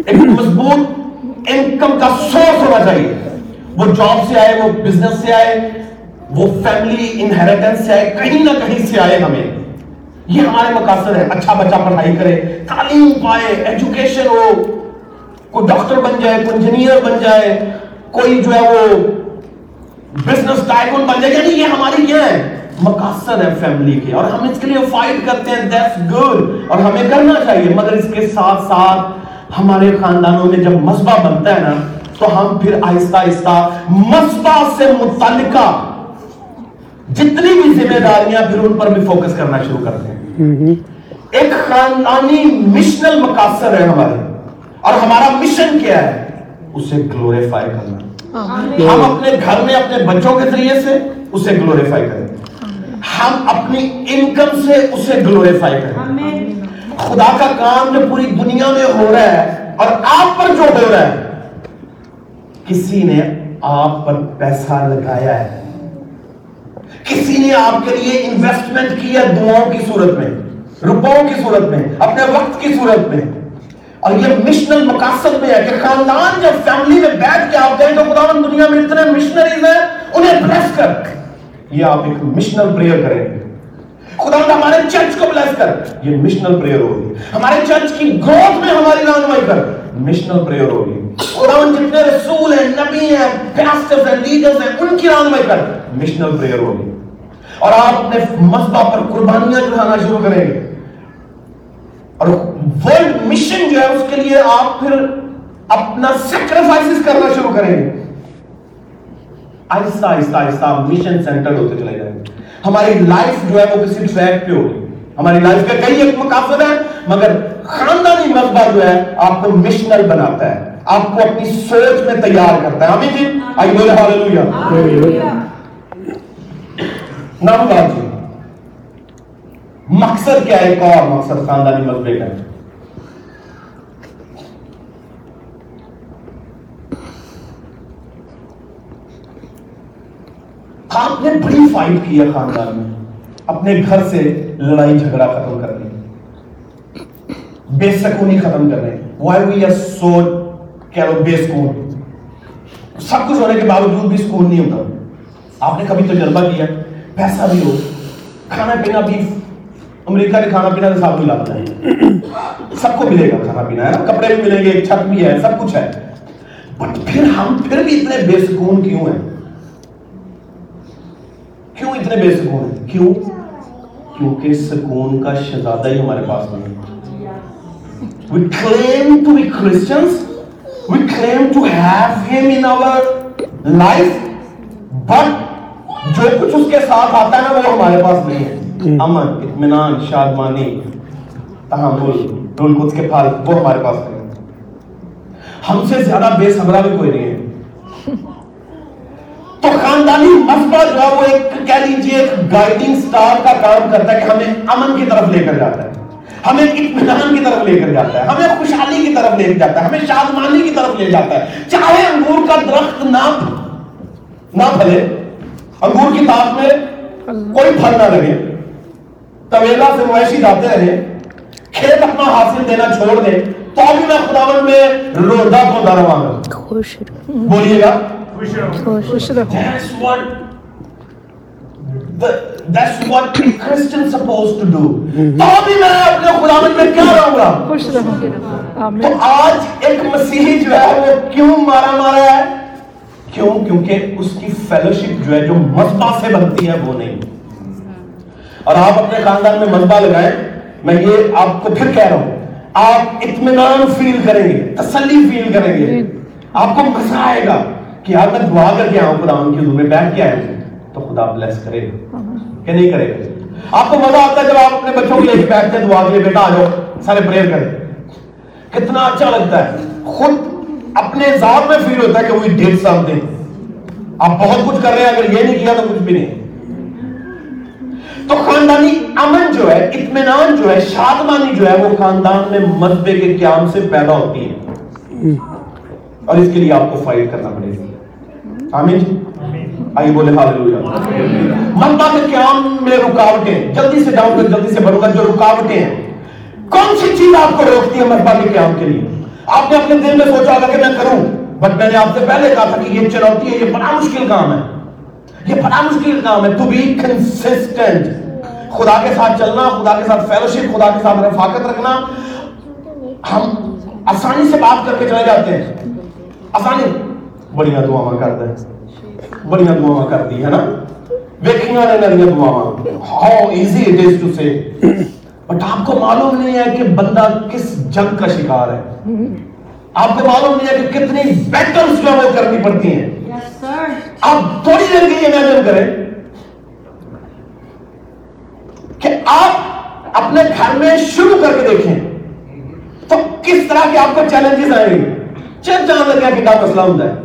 ایک مضبوط انکم کا سورس ہونا چاہیے۔ وہ جاب سے آئے، وہ بزنس سے آئے، وہ فیملی انہیریٹنس سے آئے، کہیں نہ کہیں سے آئے ہمیں۔ یہ ہمارے مقاصد ہے اچھا بچہ پڑھائی کرے، تعلیم پائے ایجوکیشن ہو، کوئی ڈاکٹر بن جائے، کوئی انجینئر بن جائے، کوئی جو ہے وہ بزنس ٹائکون بن جائے۔ یعنی یہ ہماری کیا ہے مقاصد ہے فیملی کے۔ اور ہم اس کے لیے فائٹ کرتے ہیں۔ دیٹس گڈ اور ہمیں کرنا چاہیے۔ مگر اس کے ساتھ ساتھ ہمارے خاندانوں میں جب مذبح بنتا ہے نا تو ہم پھر آہستہ آہستہ مسبا سے متعلقہ جتنی بھی ذمہ داریاں پھر ان پر بھی فوکس کرنا شروع کرتے ہیں ایک خاندانی مشنل مقاصد ہے ہمارے۔ اور ہمارا مشن کیا ہے؟ اسے گلوریفائی کرنا۔ ہم اپنے گھر میں اپنے بچوں کے ذریعے سے اسے گلوریفائی کریں۔ ہم اپنی انکم سے اسے گلوریفائی کریں۔ خدا کا کام جو پوری دنیا میں ہو رہا ہے اور آپ پر جو ہو رہا ہے کسی نے آپ پر پیسہ لگایا ہے؟ کسی نے آپ کے لیے انویسٹمنٹ کی ہے دعاؤں کی صورت میں، روپوں کی صورت میں، اپنے وقت کی صورت میں؟ اور یہ مشنل مقاصد میں ہے کہ خاندان جب فیملی میں بیٹھ کے آپ کہیں تو خدا دنیا میں اتنے مشنریز ہیں، انہیں بلیس کر۔ یہ آپ ایک مشنل پریئر کریں گے۔ خدا ہمارے چرچ کو بلیس کر۔ یہ مشنل پریئر ہوگی۔ ہمارے چرچ کی گروتھ میں ہماری رہنمائی کر۔ مشنل پریئر ہوگی خدا جتنے رسول ہیں نبی ہیں پاسٹرز ہیں لیڈرز ہیں ان کی رہنمائی کر مشنل پریئر ہوگی اور آپ اپنے مذبح پر قربانیاں چڑھانا شروع کریں۔ گے اور ورلڈ مشن جو ہے اس کے لیے آپ پھر اپنا سیکریفائسز کرنا شروع کریں۔ گے آہستہ آہستہ آہستہ مشن سینٹر ہوتے چلے جائیں۔ گے ہماری لائف جو ہے وہ کسی ٹریک پہ ہوگی۔ ہماری لائف کا کئی ایک مقاصد ہے مگر خاندانی مذبح جو ہے، آپ کو مشنل بناتا ہے، آپ کو اپنی سوچ میں تیار کرتا ہے۔ ہمیں جی؟ آئی بولے ہاللویہ نام جی۔ مقصد کیا ہے؟ ایک اور مقصد خاندانی مذبے کا آپ نے بڑی فائٹ کی ہے خاندان میں۔ اپنے گھر سے لڑائی جھگڑا ختم کرنے بے سکونی ختم کرنے وائی وی آر سو کہہ لو بے سکون؟ سب کچھ ہونے کے باوجود بھی سکون نہیں ہوتا۔ آپ نے کبھی تجربہ کیا؟ پیسہ بھی ہو۔ کھانا پینا بھی۔ امریکہ کے کھانا پینا کے ساتھ ہے۔ سب کو ملے گا کھانا پینا، ہے کپڑے بھی ملیں گے، چھت بھی ہے، سب کچھ ہے۔ بٹ پھر ہم، پھر بھی اتنے بے سکون کیوں ہیں؟ کیوں اتنے بے سکون ہیں؟ کیوں؟ کیونکہ سکون کا شہزادہ ہی ہمارے پاس نہیں۔ ہے We claim to be Christians. We claim to have Him in our life. But جو کچھ اس کے ساتھ آتا ہے نا وہ ہمارے پاس نہیں ہے امن اطمینان شادمانی تحمل رول قدس کے پھل وہ ہمارے پاس نہیں ہم سے زیادہ بے صبرا بھی کوئی نہیں ہے تو خاندانی مسئلہ جو ہے وہ ایک کہہ لیجیے ایک گائیڈنگ سٹار کا کام کرتا ہے کہ ہمیں امن کی طرف لے کر جاتا ہے ہمیں اطمینان کی طرف لے کر جاتا ہے ہمیں خوشحالی کی طرف لے کر جاتا ہے ہمیں شادمانی کی طرف لے جاتا ہے۔ چاہے انگور کا درخت نہ نہ پھلے انگور کی تاپ میں کوئی پھل نہ لگے۔ طویلا سے مویشی جاتے رہے کھیت اپنا حاصل دینا چھوڑ دے تو بھی میں خداون میں روزہ کو گا خوش بولیے گا؟ خوش رہو۔ خوش رہو۔ That's what a Christian supposed to do. تو بھی میں اپنے خداوند میں کیا رہوں گا؟ خوش رہو۔ تو آمین آج ایک مسیحی جو ہے وہ کیوں مارا مارا ہے؟ کیوں؟ کیونکہ اس کی فیلوشپ جو ہے جو مذبح سے بنتی ہے وہ نہیں۔ اور آپ اپنے خاندان میں مذبح لگائیں۔ میں یہ آپ کو پھر کہہ رہا ہوں۔ آپ اطمینان فیل کریں گے تسلی فیل کریں گے۔ آپ کو مزہ آئے گا کہ یار میں دعا کر کے آؤں خدا کی حضور میں بیٹھ کے آیا ہوں تو خدا بلیس کرے۔ گا کہ نہیں کرے گا۔ آپ کو مزہ آتا ہے جب آپ اپنے بچوں کو لے کے بیٹھتے دعا کے لیے بیٹا آ جاؤ، سارے پریئر کریں۔ کتنا اچھا لگتا ہے۔ خود اپنے ذات میں فیل ہوتا ہے کہ وہ ڈیڑھ سال دیں آپ بہت کچھ کر رہے ہیں، اگر یہ نہیں کیا تو کچھ بھی نہیں۔ تو خاندانی امن جو ہے، اطمینان جو ہے، شادمانی جو ہے، وہ خاندان میں مذبے کے قیام سے پیدا ہوتی ہے۔ اور اس کے لیے آپ کو فائٹ کرنا پڑے گا۔ آمین؟ آئیے بولے ہاللویا مذبح کے قیام میں رکاوٹیں جلدی سے جاؤں گا، جلدی سے بڑھوں گا۔ جو رکاوٹیں ہیں، کون سی چیز آپ کو روکتی ہے مذبح کے قیام کے لیے؟ آپ نے اپنے دل میں سوچا ہوگا کہ میں کروں بٹ میں نے آپ سے پہلے کہا تھا کہ یہ چنوتی ہے، یہ بڑا مشکل کام ہے۔ یہ بڑا مشکل کام ہے۔ ٹو بی کنسسٹنٹ خدا کے ساتھ چلنا، خدا کے ساتھ فیلوشپ خدا کے ساتھ رفاقت رکھنا۔ ہم آسانی سے بات کر کے چلے جاتے ہیں۔ آسانی۔ دعا کرتے ہیں بڑیاں دعا کرتی ہے نا ویکھیاں نے نریاں دعا how easy it is to say but آپ کو معلوم نہیں ہے کہ بندہ کس جنگ کا شکار ہے آپ کو معلوم نہیں ہے کہ کتنی بیٹلز جو ہے کرنی پڑتی ہیں آپ تھوڑی دیر کے لیے امیجن کریں کہ آپ اپنے گھر میں شروع کر کے دیکھیں تو کس طرح کے آپ کو چیلنجز آئیں گے چل جان لگا کہ کیا مسئلہ ہوتا ہے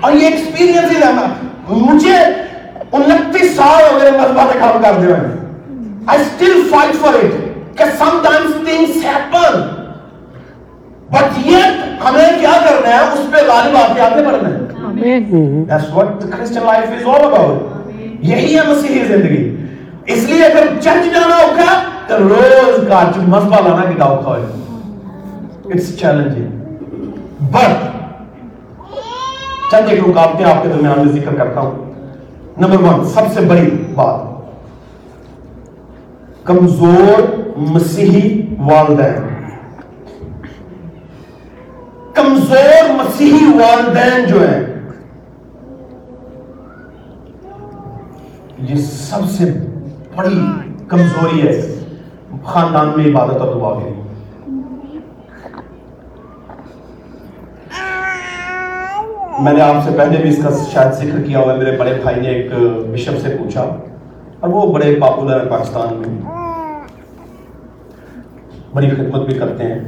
اور یہ ایکسپیرینس ہی رہنا۔ مجھے انتیس سال ہو گئے مذہبہ میں کام کرتے ہوئے I still fight for it کہ sometimes things happen but yet ہمیں کیا کرنا ہے؟ اس پہ غالب آ کے آگے بڑھنا ہے. That's what the Christian life is all about. یہی ہے مسیحی زندگی۔ اس لیے اگر چرچ جانا ہوگا تو روز کا مذہبہ لانا کی دعوت ہوئے اٹس چیلنجنگ بٹ چند ایک رکاوٹیں آپ کے درمیان میں ذکر کرتا ہوں۔ نمبر ون، سب سے بڑی بات۔ کمزور مسیحی والدین۔ کمزور مسیحی والدین جو ہیں، یہ سب سے بڑی کمزوری ہے۔ خاندان میں عبادت اور دعا کے لیے۔ میں نے آپ سے پہلے بھی اس کا شاید ذکر کیا ہوا ہے، میرے بڑے بھائی نے ایک بشپ سے پوچھا۔ اور وہ بڑے پاپولر ہیں پاکستان میں بڑی خدمت بھی کرتے ہیں۔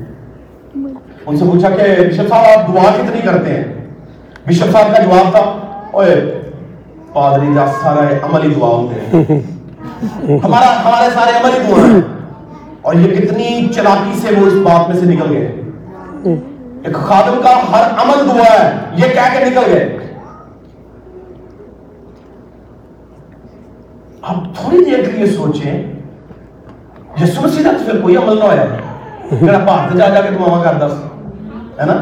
ان سے پوچھا کہ بشپ صاحب، آپ دعا کتنی کرتے ہیں؟ بشپ صاحب کا جواب تھا اوے پادری کا سارا عملی دعا ہوتے ہیں۔ ہمارا، ہمارے سارے عملی دعا ہیں۔ اور یہ کتنی چلاکی سے وہ اس بات میں سے نکل گئے۔ ایک خادم کا ہر عمل دعا ہے یہ کہہ کے نکل گئے۔ آپ تھوڑی دیر کے لیے سوچیں یسو مسیح کا تو پھر کوئی عمل نہ ہویا۔ میرا بھارت جا جا کے دعا کرتا تھا ہے نا؟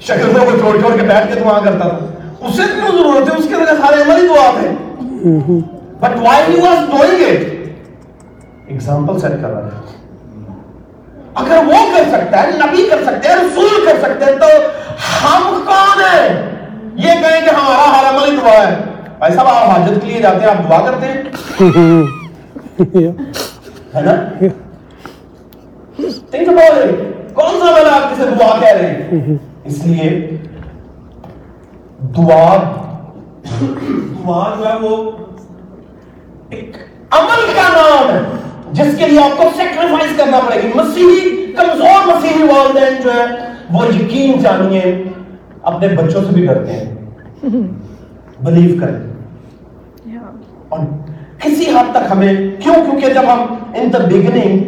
شکل کو چھوڑ چھوڑ کے بیٹھ کے دعا کرتا تھا۔ اسے کیوں ضرورت ہے؟ اس کے لگے سارے عمل ہی دعا تھے۔ But why he was doing it example set کر رہا تھا اگر وہ کر سکتا ہے، نبی کر سکتے ہیں، رسول کر سکتے ہیں، تو ہم کون ہیں؟ یہ کہیں کہ ہمارا ہر عمل دعا ہے۔ بھائی صاحب، آپ حاجت کے لیے جاتے ہیں، آپ دعا کرتے ہیں؟ ہے نا؟ Think about it. کون سا عمل آپ کسے دعا کہہ رہے ہیں؟ اس لیے دعا دعا جو ہے وہ ایک عمل کا نام ہے۔ جس کے لیے آپ کو سیکریفائس کرنا پڑے گی۔ مسیحی کمزور مسیحی والدین جو ہے وہ یقین جانیے اپنے بچوں سے بھی ڈرتے ہیں۔ بلیو کریں۔ اور کسی حد تک ہمیں کیوں؟ کیونکہ جب ہم in the beginning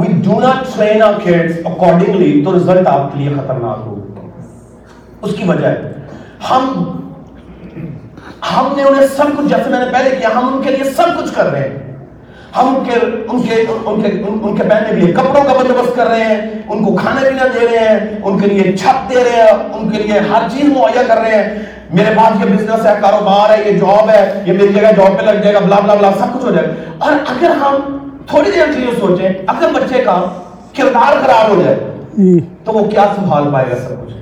we do not train our kids accordingly تو رزلٹ آپ کے لیے خطرناک ہو۔ اس کی وجہ ہے۔ ہم ہم نے انہیں سب کچھ جیسے میں نے پہلے کیا ہم ان کے لیے سب کچھ کر رہے ہیں۔ ہم ان کے ان کے ان کے ان کے پہننے کے لیے کپڑوں کا بندوبست کر رہے ہیں، ان کو کھانا پینا دے رہے ہیں، ان کے لیے چھت دے رہے ہیں، ان کے لیے ہر چیز مہیا کر رہے ہیں۔ میرے پاس یہ بزنس ہے، کاروبار ہے، یہ جاب ہے، یہ میری جگہ جاب پہ لگ جائے گا بلا بلا بلا سب کچھ ہو جائے گا۔ اور اگر ہم تھوڑی دیر کے لیے سوچیں، اگر بچے کا کردار خراب ہو جائے، تو وہ کیا سنبھال پائے گا سب کچھ؟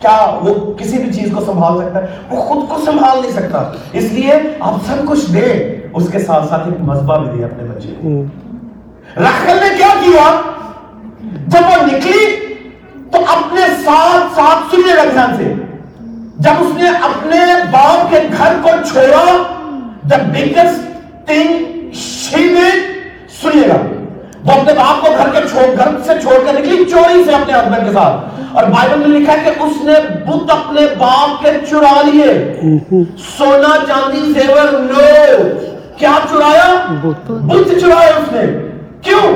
کیا وہ کسی بھی چیز کو سنبھال سکتا ہے؟ وہ خود کو سنبھال نہیں سکتا۔ اس لیے آپ سب کچھ دیں۔ اس کے ساتھ ساتھ ایک مذبح بھی دے اپنے بچے کو۔ رکھل نے کیا کیا؟ جب وہ نکلی تو اپنے ساتھ ساتھ سنیے گا دھیان سے۔ جب اس نے اپنے باپ کے گھر کو چھوڑا دا بگیسٹ تھنگ شی سنیے گا۔ وہ اپنے باپ کو گھر کے چھوڑ گھر سے چھوڑ کر نکلی چوری سے اپنے ہسبینڈ کے ساتھ۔ اور بائبل میں لکھا ہے کہ اس نے بت اپنے باپ کے چرا لیے۔ سونا چاندی زیور نو کیا چرایا بت چرایا اس نے۔ کیوں؟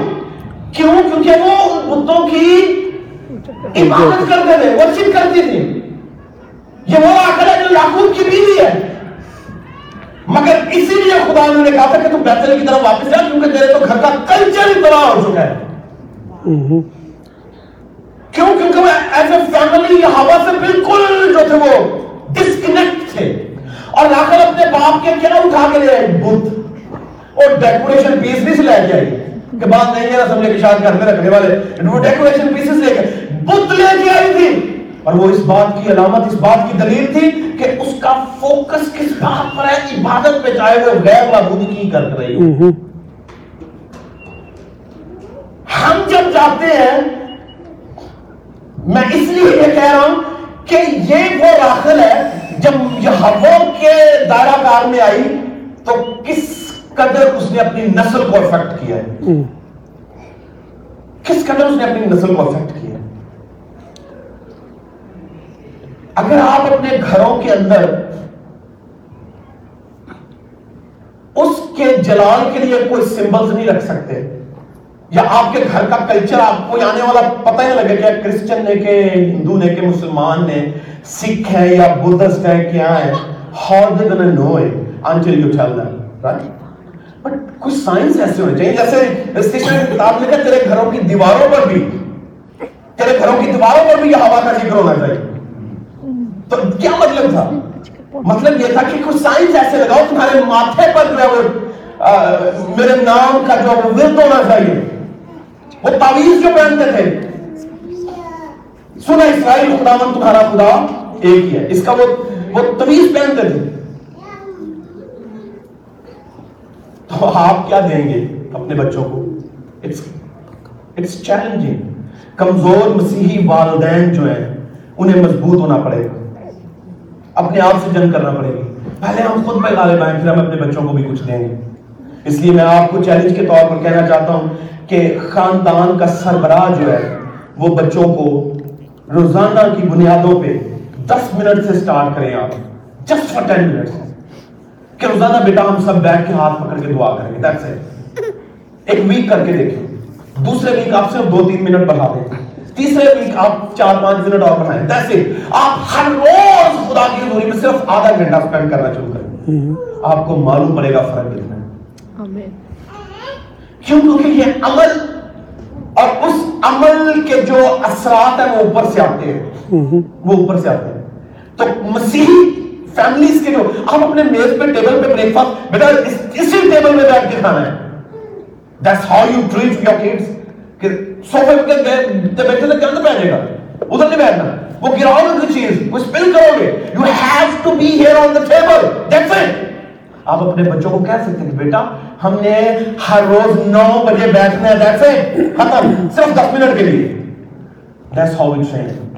کیوں؟ کیونکہ وہ بتوں کی عبادت کرتے تھے ورشپ کرتی تھی۔ یہ وہ آخر ہے جو یعقوب کی بیوی ہے۔ مگر اسی لیے خدا نے کہا تھا کہ تم بیتل کی طرف واپس جا کیونکہ تیرے تو گھر کا کلچر ہی تباہ ہو چکا ہے۔ کیوں؟ کیونکہ وہ ایز اے فیملی ہوا سے بالکل جو تھے وہ ڈسکنیکٹ تھے۔ اور لا کر اپنے باپ کے کیا اٹھا کے لے آئے بت۔ اور ڈیکوریشن پیس بھی سے لے کے آئی کہ بات نہیں ہے رسم لے کے شاد گھر میں رکھنے والے۔ وہ ڈیکوریشن پیسز لے کے بت لے کے آئی تھی۔ اور وہ اس بات کی علامت اس بات کی دلیل تھی کہ اس کا فوکس کس بات پر ہے؟ عبادت پہ چاہے وہ غیر معبودی کی کر رہی ہو۔ ہم جب جاتے ہیں میں اس لیے یہ کہہ رہا ہوں کہ یہ وہ راخل ہے جب یہ ہوا کے دائرہ کار میں آئی تو کس قدر اس نے اپنی نسل کو افیکٹ کیا ہے؟ کس قدر اس نے اپنی نسل کو افیکٹ کیا ہے؟ اگر آپ اپنے گھروں کے اندر اس کے جلال کے لیے کوئی سمبلز نہیں رکھ سکتے یا آپ کے گھر کا کلچر آپ کو آنے والا پتہ ہی لگے کیا کرسچن نے کہ ہندو نے کہ مسلمان نے سکھ ہے یا بدھسٹ ہے، کیا ہے؟ How they gonna know it until you tell them right but کچھ سائنس ایسے ہونے چاہیے، جیسے رجسٹریشن کتاب لکھا، تیرے گھروں کی دیواروں پر بھی، تیرے گھروں کی دیواروں پر بھی یہ ہوا کا ذکر ہونا چاہیے۔ تو کیا مطلب تھا؟ مطلب یہ تھا کہ کچھ سائنس ایسے لگاؤ، تمہارے ماتھے پر جو ہے وہ میرے نام کا جو ورد ہونا چاہیے۔ وہ تعویذ جو پہنتے تھے سنا اسرائیل خداون تمہارا خدا ایک ہی ہے۔ اس کا وہ وہ تویز پہنتے تھے۔ تو آپ کیا دیں گے اپنے بچوں کو؟ اٹس چیلنجنگ کمزور مسیحی والدین جو ہیں، انہیں مضبوط ہونا پڑے گا۔ اپنے آپ سے جنگ کرنا پڑے گی۔ پہلے ہم خود پہ غالب آئیں پھر ہم اپنے بچوں کو بھی کچھ دیں گے۔ اس لیے میں آپ کو چیلنج کے طور پر کہنا چاہتا ہوں کہ خاندان کا سربراہ جو ہے، وہ بچوں کو روزانہ کی بنیادوں پہ دس منٹ سے سٹارٹ کریں آپ۔ جسٹ فار ٹین منٹ کہ روزانہ بیٹا ہم سب بیٹھ کے ہاتھ پکڑ کے دعا کریں گے۔ That's it. ایک ویک کر کے دیکھیں۔ دوسرے ویک آپ صرف دو تین منٹ بڑھا دیں۔ تیسرے ویک آپ چار پانچ منٹ اور بڑھائیں۔ That's it. آپ ہر روز خدا کی حضوری میں صرف آدھا گھنٹہ اسپینڈ کرنا شروع کریں۔ آپ کو معلوم پڑے گا فرق کتنا ہے۔ کیوں؟ کیونکہ یہ عمل اور اس عمل کے جو اثرات ہیں وہ اوپر سے آتے ہیں۔ وہ اوپر سے آتے ہیں۔ تو مسیحی فیملیز کے جو آپ اپنے میز پہ ٹیبل پہ بریک فاسٹ بیٹا اس- اسی ٹیبل میں بیٹھ کے کھانا ہے۔ That's how you treat your kids. کہ سوفے پہ بیٹھے سے کیا بیٹھے گا۔ ادھر نہیں بیٹھنا۔ وہ گراؤ گے چیز وہ اسپل کرو گے۔ You have to be here on the table that's it آپ اپنے بچوں کو کہہ سکتے ہیں بیٹا، ہم نے ہر روز نو بجے بیٹھنا ہے دیٹس اٹ ختم، صرف دس منٹ کے لیے۔ دیٹس ہاؤ وی ٹرین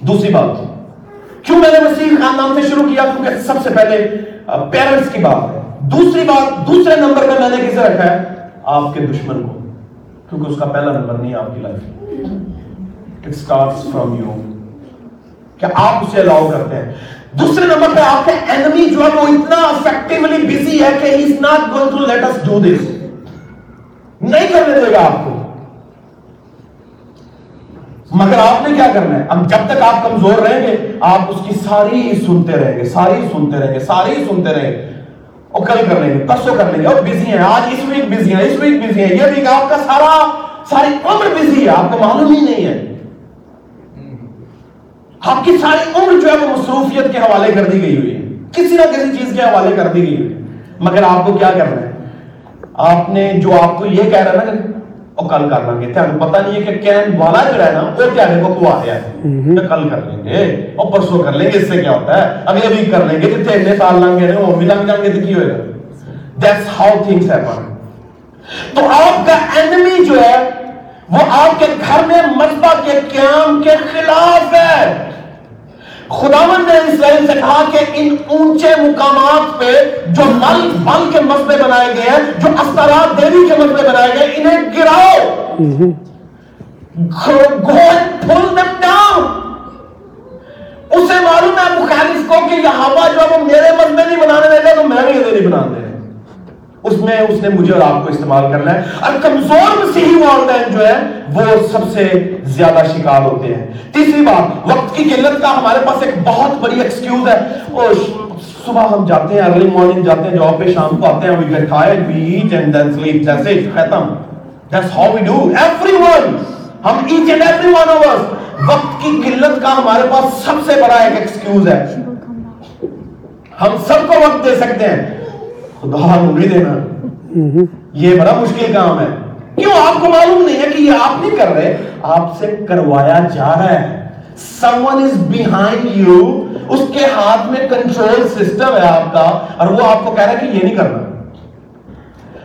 دوسری بات، کیوں میں نے مسیح خاندان سے شروع کیا؟ کیونکہ سب سے پہلے پیرنٹس کی بات ہے۔ دوسری بات، دوسرے نمبر پہ میں نے کسے رکھا ہے؟ آپ کے دشمن کو۔ کیونکہ اس کا پہلا نمبر نہیں آپ کی life it starts from you کہ آپ اسے الاؤ کرتے ہیں؟ دوسرے نمبر پہ آپ کا انمی جو ہے وہ اتنا افیکٹولی بزی ہے کہ he is not going to let us do this نہیں کرنے دے گا آپ کو. مگر آپ نے کیا کرنا ہے؟ اب جب تک آپ کمزور رہیں گے، آپ اس کی ساری سنتے رہیں گے، ساری سنتے رہیں گے، ساری سنتے رہیں گے. اور کل کر لیں گے، پرسوں کر لیں گے. اور بزی ہیں، آج اس ویک بزی ہیں، اس ویک بزی ہیں. یہ ویک آپ کا سارا ساری عمر بزی ہے، آپ کو معلوم ہی نہیں ہے. آپ کی ساری عمر جو ہے وہ مصروفیت کے حوالے کر دی گئی ہوئی ہے۔ کسی نہ کسی چیز کے حوالے کر دی گئی ہوئی ہے۔ مگر آپ کو کیا کرنا ہے؟ آپ نے جو آپ کو یہ کہہ رہا ہے نا وہ کل کر لیں گے۔ تمہیں پتہ نہیں ہے کہ کہن والا جو ہے نا وہ تمہیں کو کوا رہا ہے۔ کہ کل کر لیں گے۔ اور پرسوں کر لیں گے۔ اس سے کیا ہوتا ہے؟ اگلے ویک کر لیں گے۔ جتنے اتنے سال لنگ گئے وہ لنگ جائیں گے تو کی ہوئے گا؟ دیٹس ہاؤ تھنگس ہیپن تو آپ کا انمی جو ہے وہ آپ کے گھر میں مذبح کے قیام کے خلاف ہے۔ خداون نے اسرائیل سے کہا کہ ان اونچے مقامات پہ جو نل بل کے مسئلے بنائے گئے ہیں، جو استرات دیوی کے مسئلے بنائے گئے، انہیں گراؤ۔ go and pull اسے معلوم ہے مخالف کو کہ یہ ہوا جو ہے وہ میرے مسئلے نہیں بنانے دے گا تو میں بھی یہ نہیں بنانے۔ دے اس میں اس نے مجھے اور آپ کو استعمال کرنا ہے۔ اور کمزور مسیحی والدین جو ہے وہ سب سے زیادہ شکار ہوتے ہیں۔ تیسری بات، وقت کی قلت کا ہمارے پاس ایک بہت بڑی ایکسکیوز ہے۔ وہ صبح ہم جاتے ہیں ارلی مارننگ جاتے ہیں جاب پہ شام کو آتے ہیں، we get tired we eat and then sleep that's it ختم۔ That's how we do everyone ہم each and every one of us وقت کی قلت کا ہمارے پاس سب سے بڑا ایک ایکسکیوز ہے۔ ہم سب کو وقت دے سکتے ہیں۔ خدا ہم نہیں دینا۔ یہ بڑا مشکل کام ہے۔ کیوں؟ آپ کو معلوم نہیں ہے کہ یہ آپ نہیں کر رہے، آپ سے کروایا جا رہا ہے۔ Someone is behind you اس کے ہاتھ میں کنٹرول سسٹم ہے آپ کا، اور وہ آپ کو کہہ رہا ہے کہ یہ نہیں کرنا۔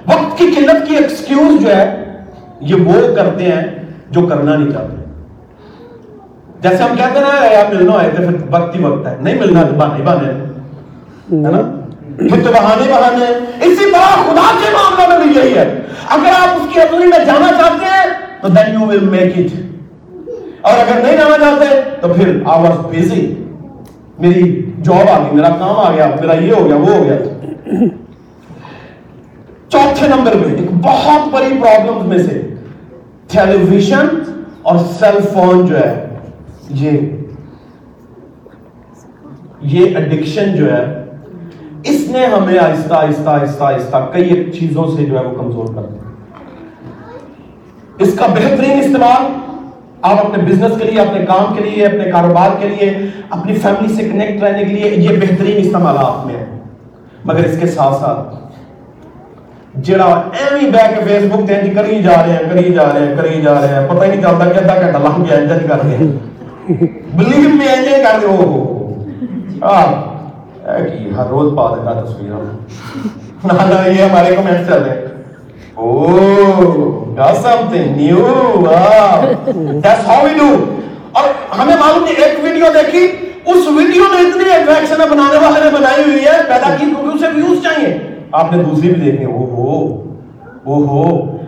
وقت کی قلت کی ایکسکیوز جو ہے، یہ وہ کرتے ہیں جو کرنا نہیں چاہتے۔ جیسے ہم کہتے ہیں نا، یار ملنا ہے پھر وقت ہی وقت ہے۔ نہیں ملنا تو بہانے بہانے ہے نا؟ پھر تو بہانے بہانے ہیں۔ اسی طرح خدا کے معاملہ میں بھی یہی ہے۔ اگر آپ اس کی حضوری میں جانا چاہتے ہیں، تو then you will make it اور اگر نہیں جانا چاہتے، تو پھر آئی واز بزی میری جاب آ گئی، میرا کام آ گیا، میرا یہ ہو گیا، وہ ہو گیا۔ چوتھے نمبر پہ ایک بہت بڑی پرابلم میں سے ٹیلی ویژن اور سیل فون جو ہے، یہ یہ اڈکشن جو ہے اس نے ہمیں آہستہ آہستہ آہستہ آہستہ کئی ایک چیزوں سے جو ہے وہ کمزور کر دیا۔ اس کا بہترین استعمال آپ اپنے بزنس کے لیے، اپنے کام کے لیے، اپنے کاروبار کے لیے، اپنی فیملی سے کنیکٹ رہنے کے لیے یہ بہترین استعمالات میں ہے۔ مگر اس کے ساتھ ساتھ جڑا ایویں بہ کے فیس بک تے انج کری جا رہے ہیں، کری جا رہے ہیں، کری جا رہے ہیں۔ پتہ ہی نہیں چلتا کہ ادھا گھنٹہ لنگ گیا انج کر رہے ہیں۔ بلیو میں انج کر رہے ہو۔ ہاں کی ہر روز پا دیتا تصویروں نہ نہ یہ ہمارے کمنٹ چل رہے ہیں Oh, got something new. Wow. That's how we do. اور ہمیں معلوم نہیں ایک ویڈیو دیکھی اس ویڈیو میں اتنی اٹریکشن بنانے والے نے بنائی ہوئی ہے پیدا کی کیونکہ اسے ویوز چاہیے آپ نے دوسری بھی دیکھی او ہو او ہو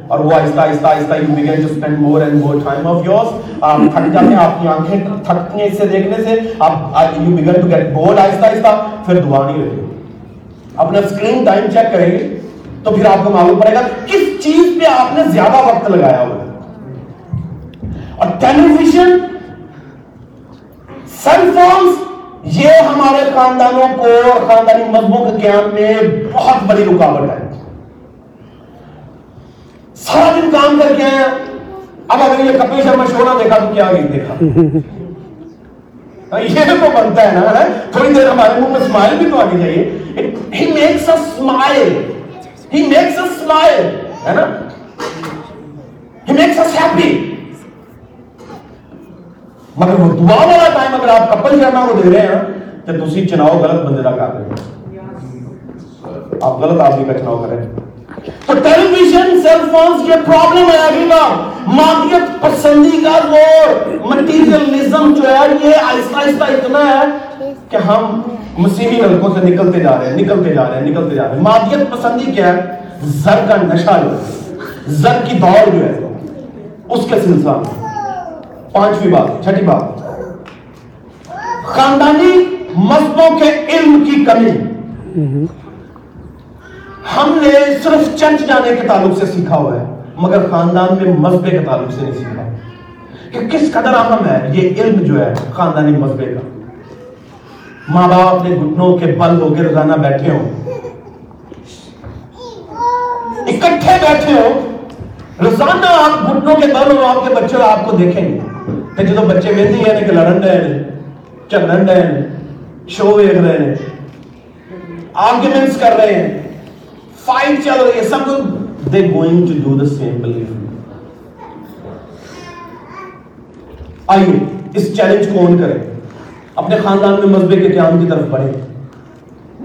اور وہ آہستہ آہستہ آہستہ you begin to spend more and more time of yours آپ تھک جاتے ہیں آپ کی آنکھیں تھکتی ہیں اس سے دیکھنے سے۔ آپ you begin to get bored آہستہ آہستہ۔ پھر دعا نہیں رہتی اپنا اسکرین ٹائم چیک کریں گے تو پھر آپ کو معلوم پڑے گا کس چیز پہ آپ نے زیادہ وقت لگایا ہوا ہے۔ اور ٹیلی ویژن سیل فونس یہ ہمارے خاندانوں کو اور خاندانی مذہبوں کے قیام میں بہت بڑی رکاوٹ ہے۔ سارا دن کام کر کے آئے اب اگر یہ کپل شرما شو نہ دیکھا تو کیا نہیں دیکھا۔ یہ تو بنتا ہے نا تھوڑی دیر ہمارے منہ میں اسمائل بھی تو آنی چاہیے he makes a smile He makes us smile. ہے نا؟ He makes us happy. مگر وہ دعا والا ٹائم اگر آپ کپل شرما کو دے رہے ہیں، تو تسی چناؤ غلط بندے کا کر رہے ہیں۔ آپ غلط آدمی کا چناؤ کریں تو ٹیلی ویژن سیل فونز یہ پرابلم ہے ابھی کا مادیت پسندی کا زور۔ مٹیریلزم جو ہے یہ آہستہ آہستہ اتنا ہے کہ ہم مسیحی حلقوں سے نکلتے جا رہے ہیں، نکلتے جا رہے ہیں، نکلتے جا رہے ہیں۔ مادیت پسندی کیا ہے؟ زر کا نشہ جو ہے، زر کی دوڑ جو ہے، اس کے سلسلہ میں۔ پانچویں بات، چھٹی بات۔ خاندانی مذہبوں کے علم کی کمی۔ ہم نے صرف چرچ جانے کے تعلق سے سیکھا ہوا ہے، مگر خاندان میں مذہبے کے تعلق سے نہیں سیکھا۔ کہ کس قدر اہم ہے یہ علم جو ہے خاندانی مذہبے کا۔ ماں باپ اپنے گھٹنوں کے بل ہو کے روزانہ بیٹھے ہوں۔ اکٹھے بیٹھے ہو روزانہ آپ گھٹنوں کے بل ہو آپ کے بچے آپ کو دیکھیں گے۔ جب بچے ویندی ہیں کہ لڑن رہے ہیں، چلن رہے ہیں، شو دیکھ رہے ہیں۔ آرگیومنٹس کر رہے ہیں۔ فائٹ چل رہی ہے سب لوگ they going to do the same belief آئیے اس چیلنج کو آن کریں اپنے خاندان میں مذہبے کے قیام کی طرف بڑھیں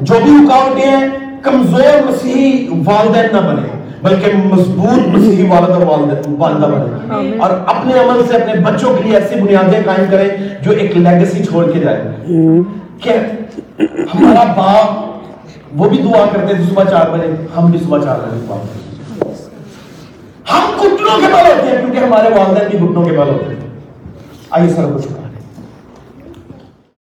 جو بھی رکاوٹیں ہیں کمزور مسیحی والدین نہ بنے بلکہ مضبوط مسیحی والد اور والدہ بنے اور اپنے عمل سے اپنے بچوں کے لیے ایسی بنیادیں قائم کریں جو ایک لیگسی چھوڑ کے جائے کہ ہمارا باپ وہ بھی دعا کرتے تھے صبح چار بجے، ہم بھی صبح چار بجے دعا کرتے ہم گھٹنوں کے بل ہوتے ہیں کیونکہ ہمارے والدین بھی گھٹنوں کے بل ہوتے ہیں۔ آئیے سر، کچھ